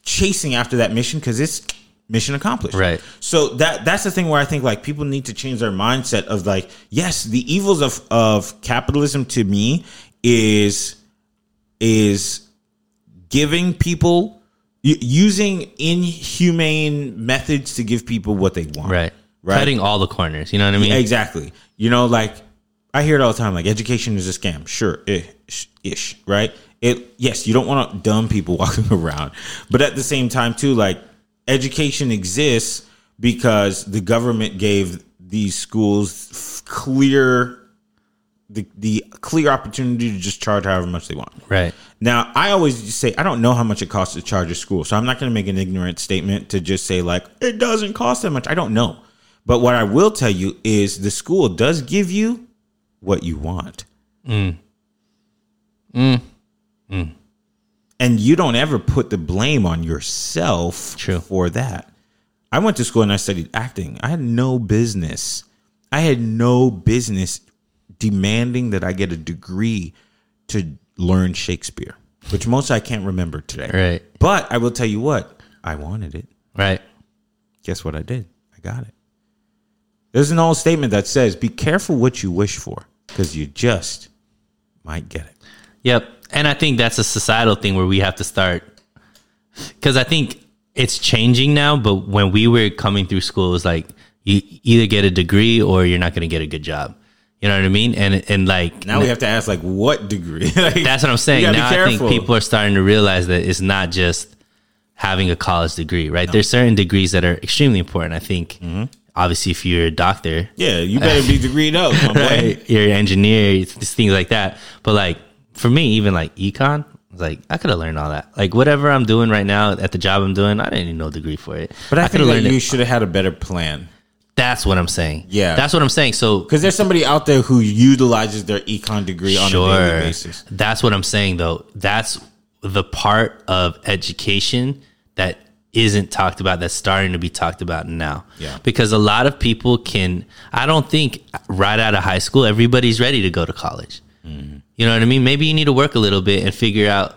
chasing after that mission because it's mission accomplished. Right. So that that's the thing where I think like people need to change their mindset of like, yes, the evils of of capitalism to me is is giving people using inhumane methods to give people what they want. Right. Right. Cutting all the corners. You know what I mean? Exactly. You know, like I hear it all the time. Like education is a scam. Sure, ish, ish right? It yes, you don't want dumb people walking around, but at the same time too, like education exists because the government gave these schools clear the the clear opportunity to just charge however much they want. Right. Now, I always say I don't know how much it costs to charge a school, so I'm not going to make an ignorant statement to just say like it doesn't cost that much. I don't know, but what I will tell you is the school does give you what you want, mm. Mm. Mm. and you don't ever put the blame on yourself True. for that. I went to school and I studied acting. I had no business. I had no business demanding that I get a degree to learn Shakespeare, which most I can't remember today. Right. But I will tell you what, I wanted it. Right. Guess what I did? I got it. There's an old statement that says, be careful what you wish for because you just might get it. Yep. And I think that's a societal thing where we have to start because I think it's changing now. But when we were coming through school, it was like you either get a degree or you're not going to get a good job. You know what I mean? And and like Now we have to ask, like, what degree? Like, that's what I'm saying. Now I think people are starting to realize that it's not just having a college degree, right? There's certain degrees that are extremely important. I think mm-hmm. Obviously if you're a doctor, Yeah, you better be degreed up, right? You're an engineer, it's things like that. But like for me, even like econ, like I could have learned all that. Like whatever I'm doing right now at the job I'm doing, I didn't need no degree for it. But I, could think have that learned you should have had a better plan. That's what I'm saying. Yeah. that's what I'm saying. So Because there's somebody out there who utilizes their econ degree on a daily basis. That's what I'm saying though. That's the part of education that isn't talked about that's starting to be talked about now. Yeah. Because a lot of people can I don't think right out of high school everybody's ready to go to college. Mm-hmm. You know what I mean? Maybe you need to work a little bit and figure out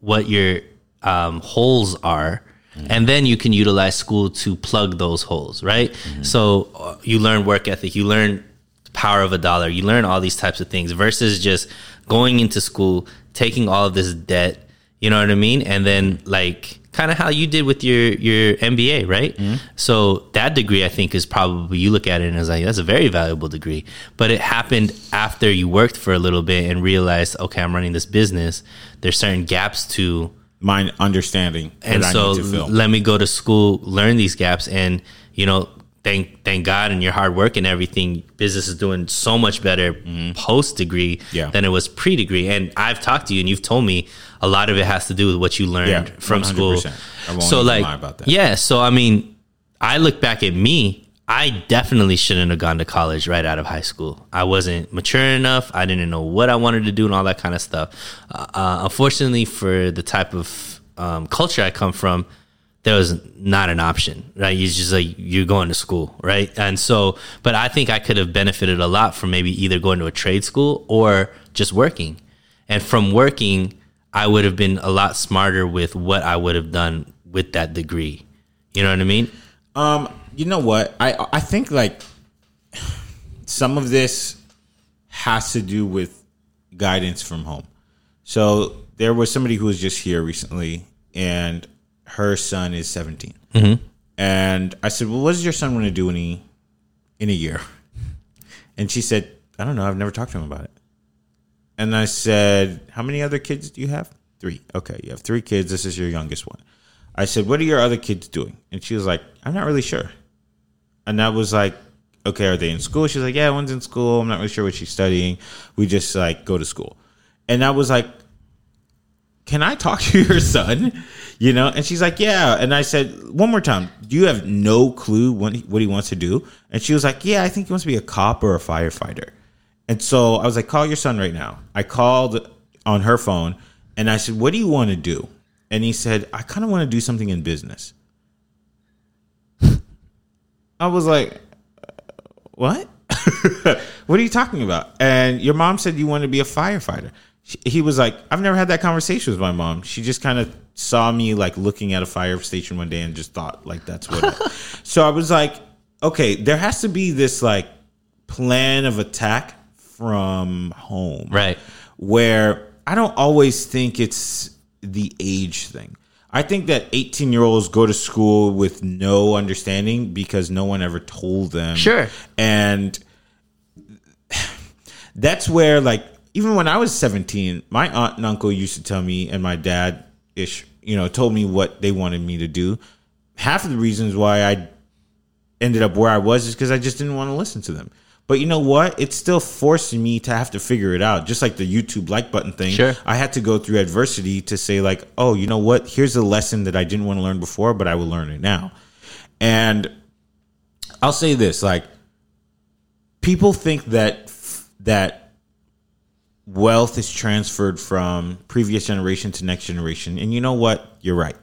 what your um, holes are. Mm-hmm. And then you can utilize school to plug those holes, right? Mm-hmm. So uh, you learn work ethic, you learn the power of a dollar, you learn all these types of things versus just going into school, taking all of this debt, you know what I mean? And then like kind of how you did with your your MBA, right? Mm-hmm. So that degree I think is probably you look at it and it's like that's a very valuable degree, but it happened after you worked for a little bit and realized, okay, I'm running this business. There's certain gaps to My understanding and that so I need to fill. let me go to school, learn these gaps, and you know, thank thank God and your hard work and everything. Business is doing so much better post degree Mm-hmm. Yeah. than it was pre degree. And I've talked to you, and you've told me a lot of it has to do with what you learned Yeah, from school. 100%. I won't so like, lie about that. yeah. So I mean, I look back at me. I definitely shouldn't have gone to college right out of high school. I wasn't mature enough. I didn't know what I wanted to do and all that kind of stuff. Uh, uh, unfortunately, for the type of um, culture I come from, there was not an option, right? It's just like you're going to school, right? And so, but I think I could have benefited a lot from maybe either going to a trade school or just working. And from working, I would have been a lot smarter with what I would have done with that degree. You know what I mean? Um, you know what? I I think like some of this has to do with guidance from home. So there was somebody who was just here recently, and her son is 17 Mhm. And I said, "Well, what does your son want to do in a in a year?" And she said, "I don't know. I've never talked to him about it." And I said, "How many other kids do you have?" Three. Okay, you have three kids. This is your youngest one. I said, "What are your other kids doing?" And she was like, "I'm not really sure." And that was like, "Okay, are they in school?" She's like, "Yeah, one's in school. I'm not really sure what she's studying. We just like go to school." And I was like, "Can I talk to your son?" You know? And she's like, "Yeah." And I said, "One more time. Do you have no clue what he, what he wants to do?" And she was like, "Yeah, I think he wants to be a cop or a firefighter." And so I was like, call your son right now. I called on her phone and I said, what do you want to do? And he said, I kind of want to do something in business. I was like, what? what are you talking about? And your mom said you want to be a firefighter. She- He was like, I've never had that conversation with my mom. She just kind of saw me like looking at a fire station one day and just thought like that's what. it- so I was like, okay, there has to be this like plan of attack from home, right? Where I don't always think it's the age thing. I think that 18 year olds go to school with no understanding because no one ever told them. Sure. And that's where, like, even when I was 17, my aunt and uncle used to tell me, and my dad ish, you know, told me what they wanted me to do. Half of the reasons why I ended up where I was is because I just didn't want to listen to them. But you know what? It's still forcing me to have to figure it out. Just like the YouTube like button thing. Sure. I had to go through adversity to say, like, oh, you know what? Here's a lesson that I didn't want to learn before, but I will learn it now. And I'll say this, like, people think that that wealth is transferred from previous generation to next generation. And you know what? You're right.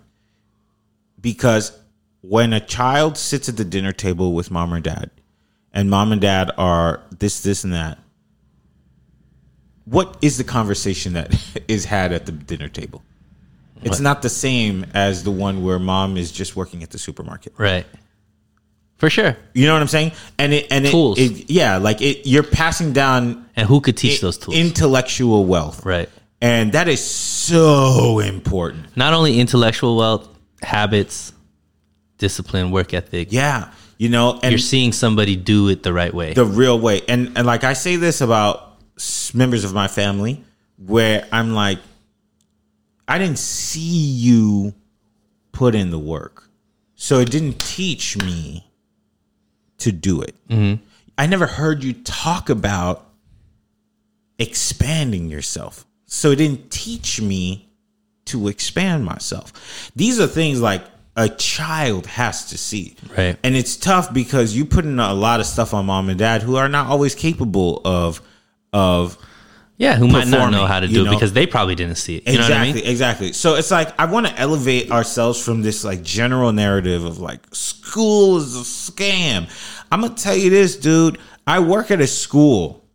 Because when a child sits at the dinner table with mom or dad, and mom and dad are this, this, and that, what is the conversation that is had at the dinner table? It's What? not the same as the one where mom is just working at the supermarket. Right. For sure. You know what I'm saying? And it and it, Tools. it yeah, like it you're passing down And who could teach those tools? intellectual wealth. Right. And that is so important. Not only intellectual wealth, habits, discipline, work ethic. Yeah. You know, and You're seeing somebody do it the right way. the real way. And and like I say this about members of my family where I'm like I didn't see you put in the work. So it didn't teach me to do it. Mhm. I never heard you talk about expanding yourself. So it didn't teach me to expand myself. These are things like a child has to see. Right. And it's tough because you put in a lot of stuff on mom and dad who are not always capable of of yeah, who might not know how to you do it because they probably didn't see it. You exactly, know what I mean? exactly. So it's like I want to elevate ourselves from this like general narrative of like school is a scam. I'm gonna tell you this, dude. I work at a school,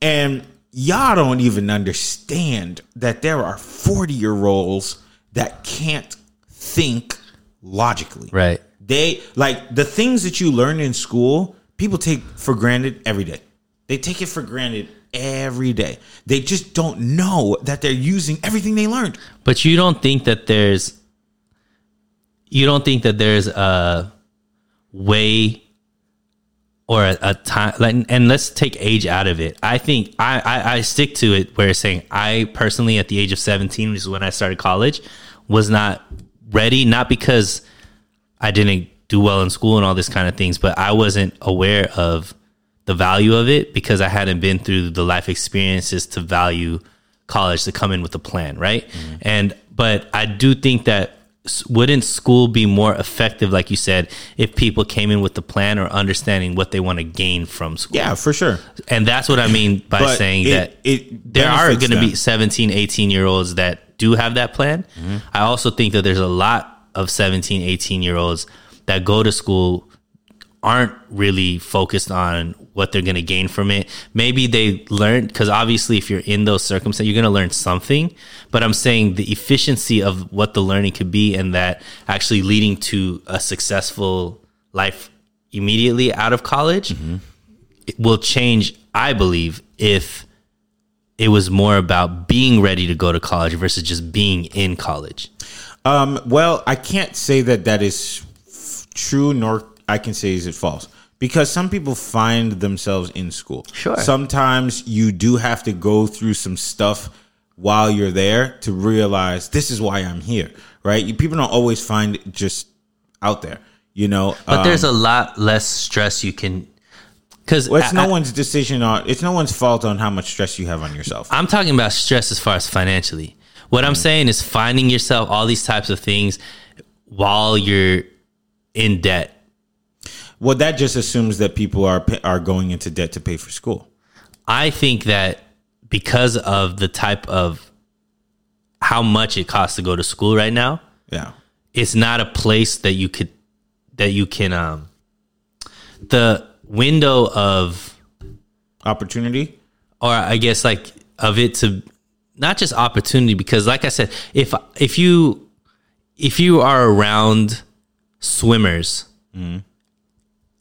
and y'all don't even understand that there are 40 year olds that can't think logically. Right. They like the things that you learn in school, people take for granted every day. They take it for granted every day. They just don't know that they're using everything they learned. But you don't think that there's you don't think that there's a way or a, a time like and let's take age out of it. I think I, I I stick to it where saying I personally at the age of 17, which is when I started college, was not ready, not because I didn't do well in school and all this kind of things, but I wasn't aware of the value of it because I hadn't been through the life experiences to value college to come in with a plan, right? And but I do think that wouldn't school be more effective, like you said, if people came in with the plan or understanding what they want to gain from school? Yeah, for sure. And that's what I mean by But saying it- that it there are going to be them. 17, 18 year olds that do have that plan. Mm-hmm. I also think that there's a lot of 17, 18 year olds that go to school aren't really focused on what they're going to gain from it. Maybe they learn because obviously, if you're in those circumstances, you're going to learn something. But I'm saying the efficiency of what the learning could be, and that actually leading to a successful life immediately out of college it will change. I believe if it was more about being ready to go to college versus just being in college. Um, well, I can't say that that is true, nor I can say is it false. Because some people find themselves in school. Sure. Sometimes you do have to go through some stuff while you're there to realize this is why I'm here, right? You, people don't always find it just out there, you know. But there's Um, a lot less stress you can. Because well, it's no one's decision on. It's no one's fault on how much stress you have on yourself. I'm talking about stress as far as financially. What Mm-hmm. I'm saying is finding yourself all these types of things while you're in debt. Well, that just assumes that people are are going into debt to pay for school. I think that because of the type of how much it costs to go to school right now, Yeah. it's not a place that you could that you can um the window of Opportunity. or I guess like of it to not just opportunity because like I said if if you if you are around swimmers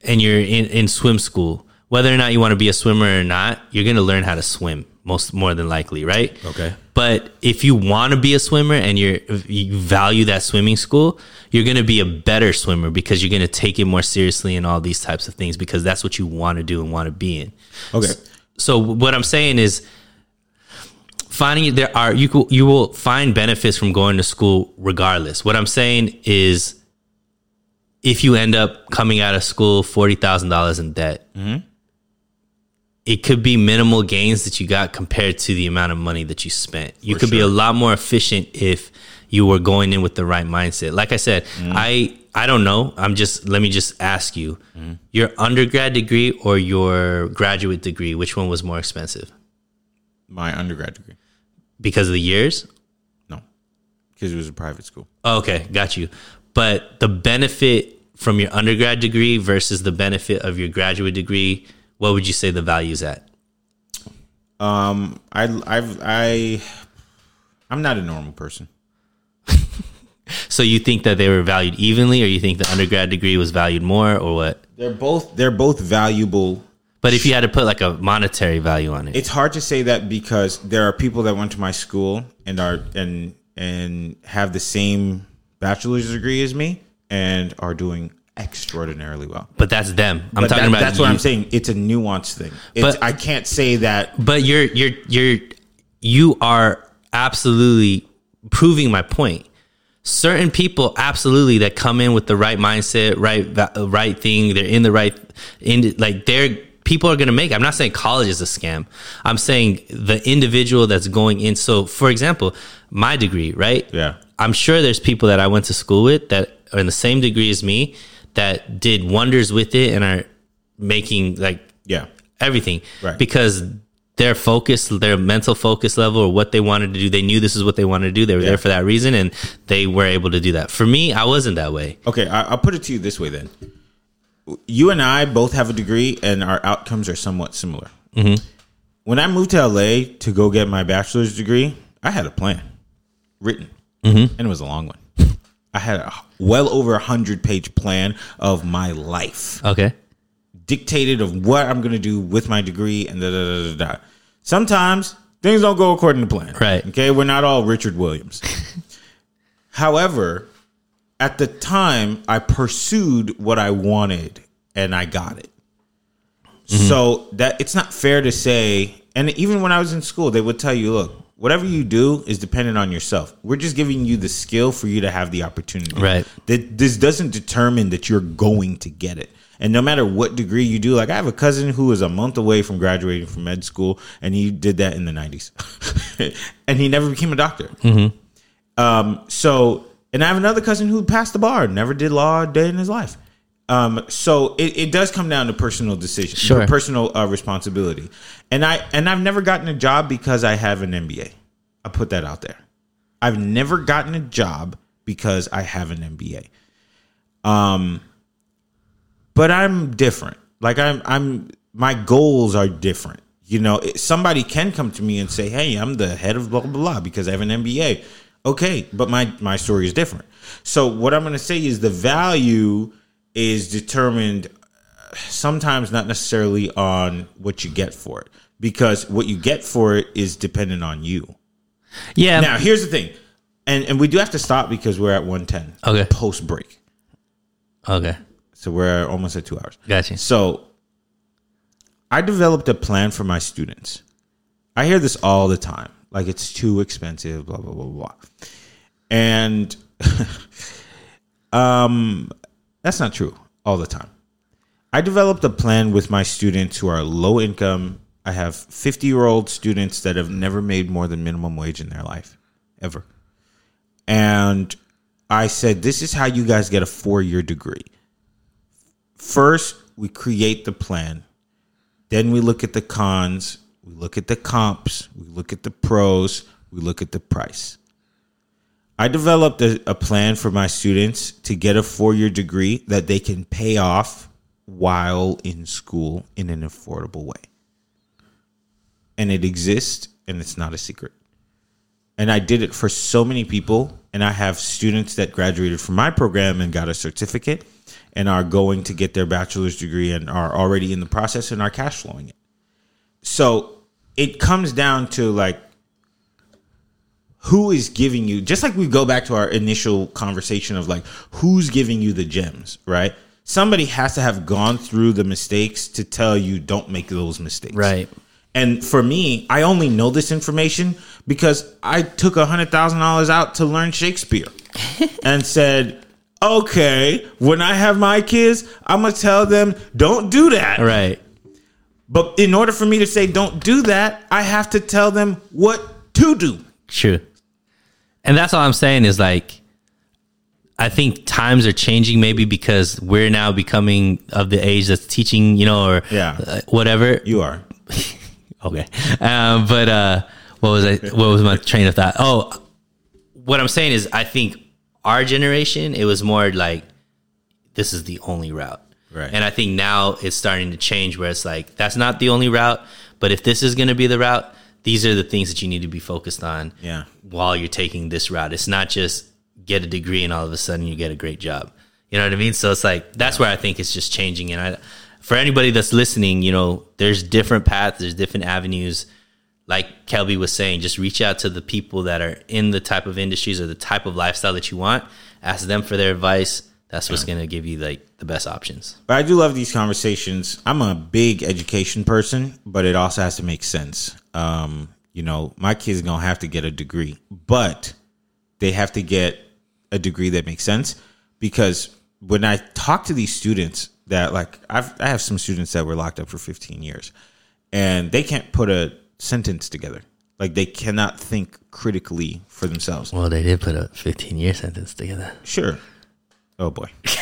and you're in, in swim school whether or not you want to be a swimmer or not you're going to learn how to swim most more than likely right Okay. but if you want to be a swimmer and you're you value that swimming school, you're going to be a better swimmer because you're going to take it more seriously and all these types of things because that's what you want to do and want to be in. Okay. So what I'm saying is finding there are you you will find benefits from going to school regardless. What I'm saying is if you end up coming out of school $40,000 in debt, it could be minimal gains that you got compared to the amount of money that you spent. You For could be a lot more efficient if you were going in with the right mindset. Like I said, Mm-hmm. I I don't know. I'm just let me just ask you. Mm-hmm. Your undergrad degree or your graduate degree, which one was more expensive? My undergrad degree. Because of the years? No, because it was a private school. Oh, okay, got you. But the benefit from your undergrad degree versus the benefit of your graduate degree, what would you say the value's at? Um, I, I've, I, I'm not a normal person. So you think that they were valued evenly, or you think the undergrad degree was valued more, or what? They're both, they're both valuable. But if you had to put like a monetary value on it, It's hard to say that because there are people that went to my school and are and and have the same bachelor's degree as me and are doing extraordinarily well. but that's them. I'm But talking that- about that's what. I'm saying. It's a nuanced thing. It's, But- I can't say that. But you're you're you're you are absolutely proving my point. Certain people absolutely that come in with the right mindset, right right thing, they're in the right in like they're people are going to make. I'm not saying college is a scam. I'm saying the individual that's going in. So, for example, my degree, right? Yeah. I'm sure there's people that I went to school with that are in the same degree as me that did wonders with it and are making like Yeah. everything Right. because their focus their mental focus level or what they wanted to do they knew this is what they wanted to do they were Yeah. there for that reason and they were able to do that for me i wasn't that way Okay, I, I'll put it to you this way then. You and I both have a degree, and our outcomes are somewhat similar. Mhm. When I moved to LA to go get my bachelor's degree, I had a plan written, Mhm. and it was a long one. I had a well over a hundred page plan of my life, okay dictated of what I'm going to do with my degree, and da da da da. da. Sometimes things don't go according to plan. Right. Okay, we're not all Richard Williams. However, at the time, I pursued what I wanted and I got it. So that it's not fair to say, and even when I was in school, they would tell you, look, whatever you do is dependent on yourself. We're just giving you the skill for you to have the opportunity. Right. That this doesn't determine that you're going to get it. And no matter what degree you do, like I have a cousin who is a month away from graduating from med school, and he did that in the 90s. and he never became a doctor. Um, so, and And I have another cousin who passed the bar, never did law a day in his life. Um, so it, it does come down to personal decision, Sure. personal uh, responsibility. And I and I've never gotten a job because I have an MBA. I put that out there. I've never gotten a job because I have an MBA. Um, but I'm different. Like I'm, I'm. My goals are different. You know, it- somebody can come to me and say, "Hey, I'm the head of blah blah blah because I have an MBA." Okay, but my my story is different. So what I'm going to say is the value is determined sometimes not necessarily on what you get for it because what you get for it is dependent on you. Yeah. Now, here's the thing. And and we do have to stop because we're at 110. Okay. Post break. Okay. So we're almost at 2 hours. Gotcha. So I developed a plan for my students. I hear this all the time. Like it's too expensive, blah blah blah blah. And um that's not true all the time. I developed a plan with my students who are low income. I have 50 year old students that have never made more than minimum wage in their life, ever. And I said, This is how you guys get a four year degree. First, we create the plan. Then we look at the cons, we look at the comps, we look at the pros, we look at the price. I developed a, a plan for my students to get a four year degree that they can pay off while in school in an affordable way. And it exists and it's not a secret. And I did it for so many people. And I have students that graduated from my program and got a certificate and are going to get their bachelor's degree and are already in the process and are cash flowing it. So it comes down to like who is giving you just like we go back to our initial conversation of like who's giving you the gems, right? Somebody has to have gone through the mistakes to tell you don't make those mistakes. Right. And for me, I only know this information because I took a hundred thousand dollars out to learn Shakespeare and said, okay, when I have my kids, I'm gonna tell them don't do that. Right. But in order for me to say don't do that, I have to tell them what to do. True. And that's all I'm saying is like, I think times are changing maybe because we're now becoming of the age that's teaching, you know, or Yeah. uh, whatever. You are. Okay. Um, but uh, what was I? What was my train of thought? Oh, what I'm saying is, I think our generation, it was more like this is the only route, Right. And I think now it's starting to change, where it's like that's not the only route, but if this is going to be the route, these are the things that you need to be focused on. Yeah. While you're taking this route, it's not just get a degree and all of a sudden you get a great job. You know what I mean? So it's like that's where I think it's just changing. And I, for anybody that's listening, you know, there's different paths, there's different avenues. Like Kelby was saying, just reach out to the people that are in the type of industries or the type of lifestyle that you want. Ask them for their advice. That's what's going to give you like the best options. But I do love these conversations. I'm a big education person, but it also has to make sense. Um, you know, my kids are gonna have to get a degree, but they have to get a degree that makes sense because when I talk to these students that like I've I have some students that were locked up for 15 years and they can't put a sentence together. Like they cannot think critically for themselves. Well, they did put a 15 year sentence together. Sure. Oh boy. but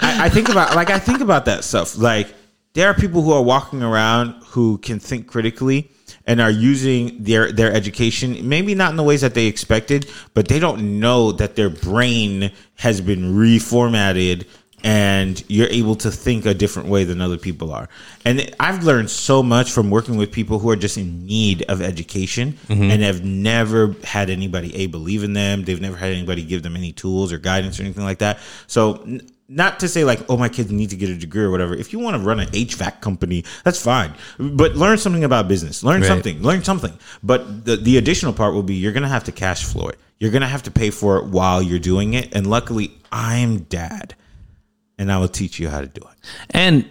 I, I think about like I think about that stuff. Like there are people who are walking around who can think critically and are using their their education maybe not in the ways that they expected, but they don't know that their brain has been reformatted and you're able to think a different way than other people are. And I've learned so much from working with people who are just in need of education Mhm. and have never had anybody a believe in them. They've never had anybody give them any tools or guidance or anything like that. So not to say like, oh, my kids need to get a degree or whatever. If you want to run an HVAC company, that's fine. But learn something about business. Learn Right. something. Learn something. But the the additional part will be you're gonna have to cash flow it. You're gonna have to pay for it while you're doing it. And luckily, I'm dad, and I will teach you how to do it. And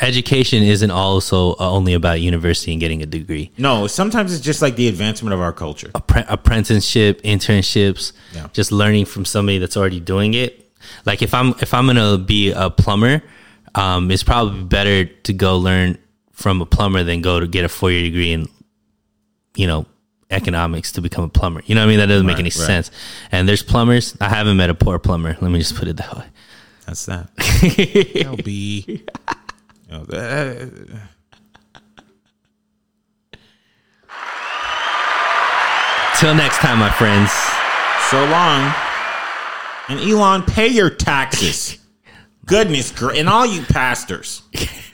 education isn't also uh, only about university and getting a degree. No, sometimes it's just like the advancement of our culture. Appre- apprenticeship, internships, Yeah. just learning from somebody that's already doing it. Like if I'm if I'm gonna be a plumber, um, it's probably better to go learn from a plumber than go to get a four year degree in, you know economics to become a plumber. You know what I mean? That doesn't make Right, any right. sense. And there's plumbers. I haven't met a poor plumber. Let me just put it that way. That's that. LB. Yo, that- Till next time, my friends. so long. And Elon, pay your taxes. Goodness, and all you pastors.